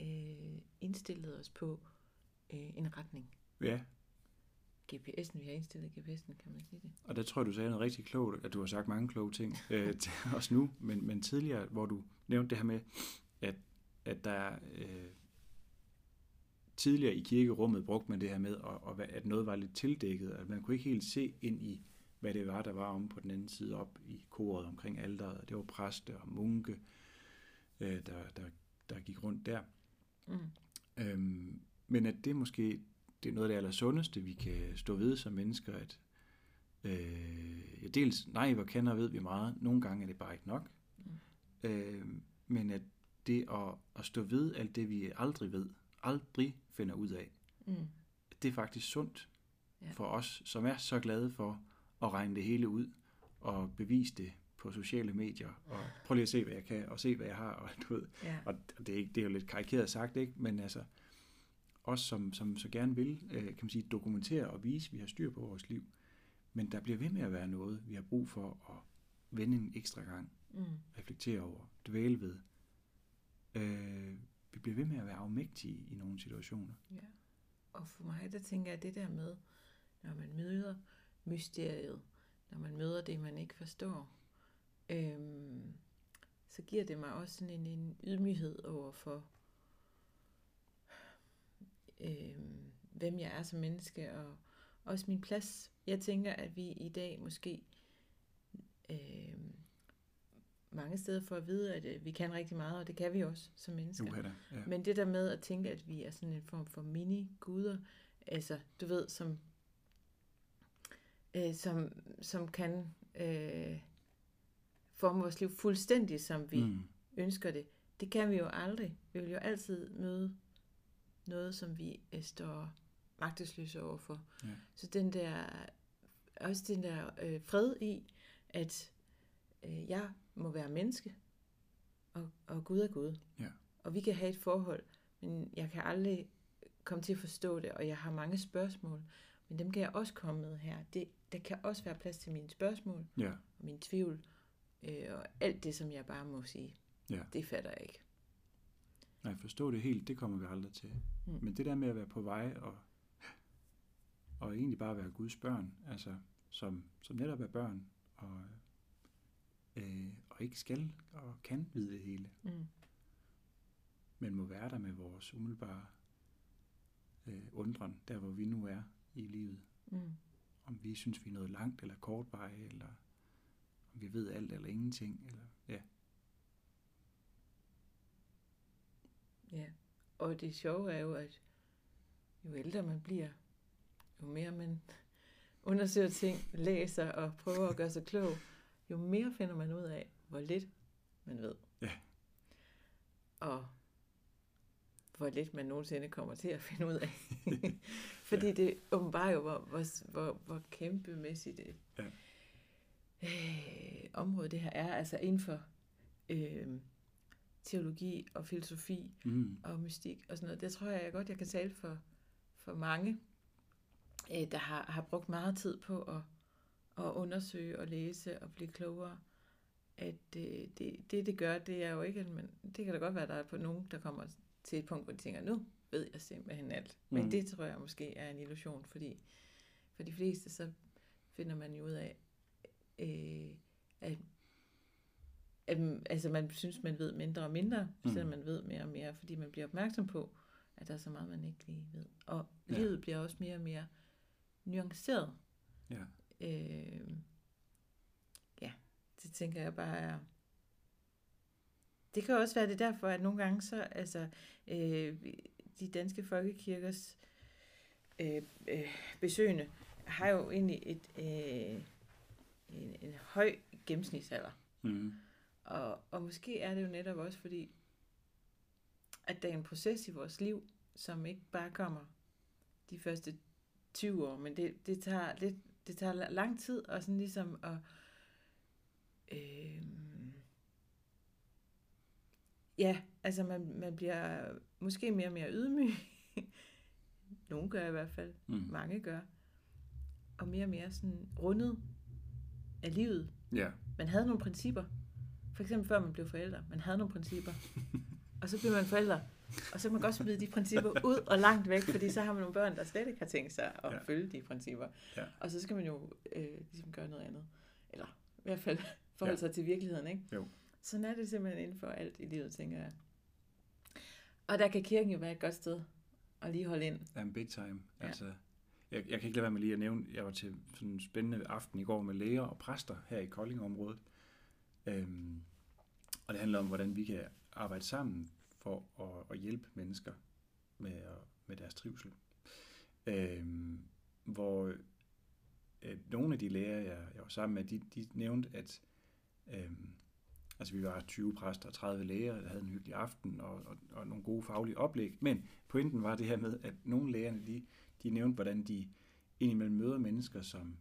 øh, indstillet os på øh, en retning. Ja, GPS'en, vi har indstillet GPS'en, kan man sige det? og der tror jeg, du sagde noget rigtig klogt, at du har sagt mange kloge ting øh, til os nu, men, men tidligere, hvor du nævnte det her med, at, at der øh, tidligere i kirkerummet brugte man det her med, at, at noget var lidt tildækket, at man kunne ikke helt se ind i, hvad det var, der var om på den anden side op i koret omkring alderet. Det var præster og munke, øh, der, der, der gik rundt der. Mm. Øhm, men at det måske det er noget af det allersundeste, vi kan stå ved som mennesker, at øh, ja, dels, nej, hvor kender ved vi meget, nogle gange er det bare ikke nok, Mm. øh, men at det at, at stå ved alt det, vi aldrig ved, aldrig finder ud af, Mm. det er faktisk sundt Ja. for os, som er så glade for at regne det hele ud og bevise det på sociale medier, og prøv lige at se, hvad jeg kan, og se, hvad jeg har, og du ved, Ja. og det er, ikke, det er jo lidt karikeret sagt, ikke? men altså, os som, som så gerne vil, øh, kan man sige, dokumentere og vise, at vi har styr på vores liv. Men der bliver ved med at være noget, vi har brug for at vende en ekstra gang, Mm. reflektere over, dvæle ved. Øh, vi bliver ved med at være afmægtige i nogle situationer. Ja. Og for mig, der tænker jeg det der med, når man møder mysteriet, når man møder det, man ikke forstår, øhm, så giver det mig også sådan en, en ydmyghed over for, øhm, hvem jeg er som menneske, og også min plads. Jeg tænker, at vi i dag måske øhm, mange steder får at vide, at øh, vi kan rigtig meget, og det kan vi også som mennesker. Uha. Ja. Men det der med at tænke, at vi er sådan en form for mini-guder, altså du ved, som, øh, som, som kan øh, forme vores liv fuldstændig, som vi mm. Ønsker det, det kan vi jo aldrig. Vi vil jo altid møde noget, som vi øh, står magtesløse overfor. Ja. Så den der, også den der øh, fred i, at øh, jeg må være menneske, og, og Gud er Gud. Ja. Og vi kan have et forhold, men jeg kan aldrig komme til at forstå det, og jeg har mange spørgsmål, men dem kan jeg også komme med her. Det, der kan også være plads til mine spørgsmål, Ja. og min tvivl, øh, og alt det, som jeg bare må sige, Ja. det fatter jeg ikke. Nej, forstå det helt, det kommer vi aldrig til. Mm. Men det der med at være på vej og, og egentlig bare være Guds børn, altså som, som netop er børn, og, øh, og ikke skal og kan vide det hele, Mm. men må være der med vores umiddelbare øh, undren, der hvor vi nu er i livet. Mm. Om vi synes, vi er noget langt eller kortveje, eller om vi ved alt eller ingenting. Eller, ja. Ja, og det sjove er jo, at jo ældre man bliver, jo mere man undersøger ting, læser og prøver at gøre sig klog, jo mere finder man ud af, hvor lidt man ved. Ja. Og hvor lidt man nogensinde kommer til at finde ud af. Fordi ja. det åbenbarer jo, hvor, hvor, hvor, hvor kæmpemæssigt et Ja. øh, område det her er. Altså inden for øh, teologi og filosofi Mm. og mystik og sådan noget. Det tror jeg, godt, jeg kan tale for, for mange, øh, der har, har brugt meget tid på at, at undersøge og læse og blive klogere. At øh, det, det, det gør, det er jo ikke, man, det kan da godt være, at der er på nogen, der kommer til et punkt, hvor de tænker, nu ved jeg simpelthen alt. Men Mm. det tror jeg måske er en illusion, fordi for de fleste, så finder man jo ud af, øh, at, at altså man synes, man ved mindre og mindre, Mm. selvom man ved mere og mere, fordi man bliver opmærksom på, at der er så meget, man ikke lige ved. Og Ja. livet bliver også mere og mere nuanceret. Ja. Øh, ja, det tænker jeg bare er... Det kan også være det er derfor, at nogle gange så, altså, øh, de danske folkekirkers øh, øh, besøgende har jo egentlig et, øh, en, en høj gennemsnitsalder. Mm. Og, og måske er det jo netop også fordi, at der er en proces i vores liv, som ikke bare kommer de første 20 år, men det, det tager lidt, det tager lang tid, og sådan ligesom at Øh, ja, altså man, man bliver måske mere og mere ydmyg. Nogle gør i hvert fald. Mm. Mange gør. Og mere og mere sådan rundet af livet. Ja. Man havde nogle principper. For eksempel før man blev forældre. Man havde nogle principper. og så blev man forældre. Og så kan man godt smide de principper ud og langt væk, fordi så har man nogle børn, der slet ikke har tænkt sig at Ja. følge de principper. Ja. Og så skal man jo øh, ligesom gøre noget andet. Eller i hvert fald forholde Ja. sig til virkeligheden, ikke? Jo. Sådan er det simpelthen inden for alt i livet, tænker jeg. Og der kan kirken jo være et godt sted at lige holde ind. Ja, big time. Ja. Altså, jeg, jeg kan ikke lade være med lige at nævne, jeg var til sådan en spændende aften i går med læger og præster her i Koldingområdet. Øhm, og det handler om, hvordan vi kan arbejde sammen for at, at hjælpe mennesker med, med deres trivsel. Øhm, hvor øh, nogle af de læger, jeg, jeg var sammen med, de, de nævnte, at øhm, altså vi var 20 præster og 30 læger, der havde en hyggelig aften og, og, og nogle gode faglige oplæg. Men pointen var det her med, at nogle lægerne, de, de nævnte, hvordan de indimellem møder mennesker, som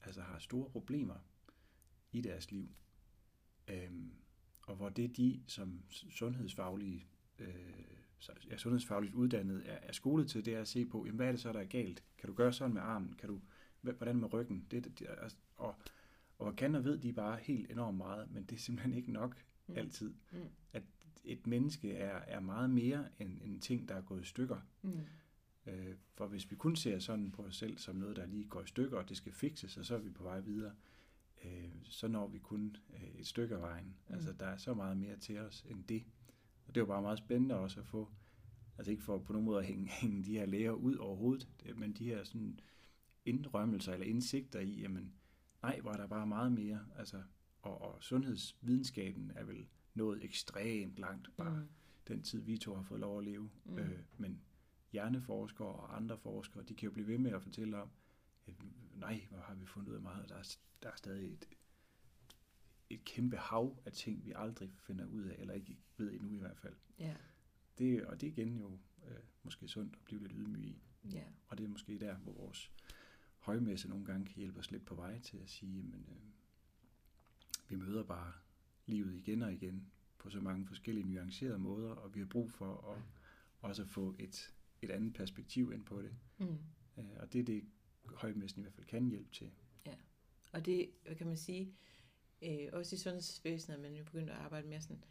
altså har store problemer i deres liv. Øhm, og hvor det de som sundhedsfaglige, øh, så- ja, sundhedsfagligt uddannet er, er skolet til, det er at se på, jamen, hvad er det så, der er galt? Kan du gøre sådan med armen? Kan du, hvordan med ryggen? Det, det, det, altså, og, og kan og ved de bare helt enormt meget, men det er simpelthen ikke nok Mm. altid. Mm. At et menneske er, er meget mere end en ting, der er gået i stykker. Mm. Øh, for hvis vi kun ser sådan på os selv som noget, der lige går i stykker, og det skal fikses, og så er vi på vej videre, øh, så når vi kun øh, et stykke af vejen. Mm. Altså, der er så meget mere til os end det. Og det var bare meget spændende også at få, altså ikke for på nogen måde at hænge, hænge de her læger ud overhovedet, det- men de her sådan indrømmelser eller indsigter i, jamen, nej, var der bare meget mere. Altså, og, og sundhedsvidenskaben er vel nået ekstremt langt, bare Mm. den tid, vi to har fået lov at leve. Mm. Øh, men hjerneforskere og andre forskere, de kan jo blive ved med at fortælle om, at nej, hvor har vi fundet ud af meget, der er, der er stadig et, et kæmpe hav af ting, vi aldrig finder ud af, eller ikke ved endnu i hvert fald. Ja, Det, og det er igen jo øh, måske sundt at blive lidt ydmyg i. ja. Og det er måske der, hvor vores højmesse nogle gange kan hjælpe os lidt på vej til at sige, jamen, øh, vi møder bare livet igen og igen på så mange forskellige nuancerede måder, og vi har brug for at også få et, et andet perspektiv ind på det. Mm. Øh, og det er det, højmessen i hvert fald kan hjælpe til. Og det, hvad kan man sige, øh, også i sundhedsvæsenet, man jo begyndt at arbejde mere sådan,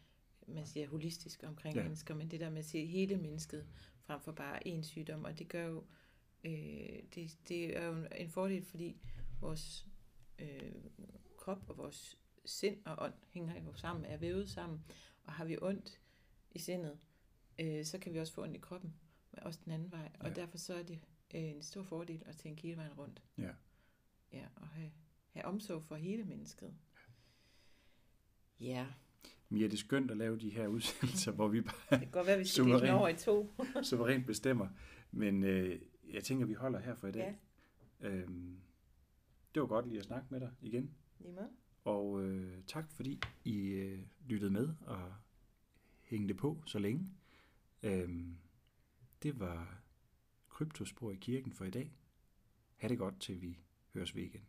man siger holistisk omkring Ja. ja. mennesker, men det der med at se hele mennesket frem for bare én sygdom, og det gør jo, øh, det, det er jo en fordel, fordi vores øh, krop og vores sind og ånd hænger jo sammen, er vævet sammen, og har vi ondt i sindet, øh, så kan vi også få ondt i kroppen, men også den anden vej, og Ja. derfor så er det øh, en stor fordel at tænke hele vejen rundt. Ja. Ja, og have, have omsorg for hele mennesket. Ja, Men ja, det er skønt at lave de her udsendelser, hvor vi bare det kan godt være, at vi skal over i to. suverænt bestemmer. Men øh, jeg tænker, vi holder her for i dag. Ja. Øhm, det var godt lige at snakke med dig igen. Lige måde. Og øh, tak fordi I øh, lyttede med og hængte på så længe. Øhm, det var Kryptospor i kirken for i dag. Ha' det godt til vi høres ved igen.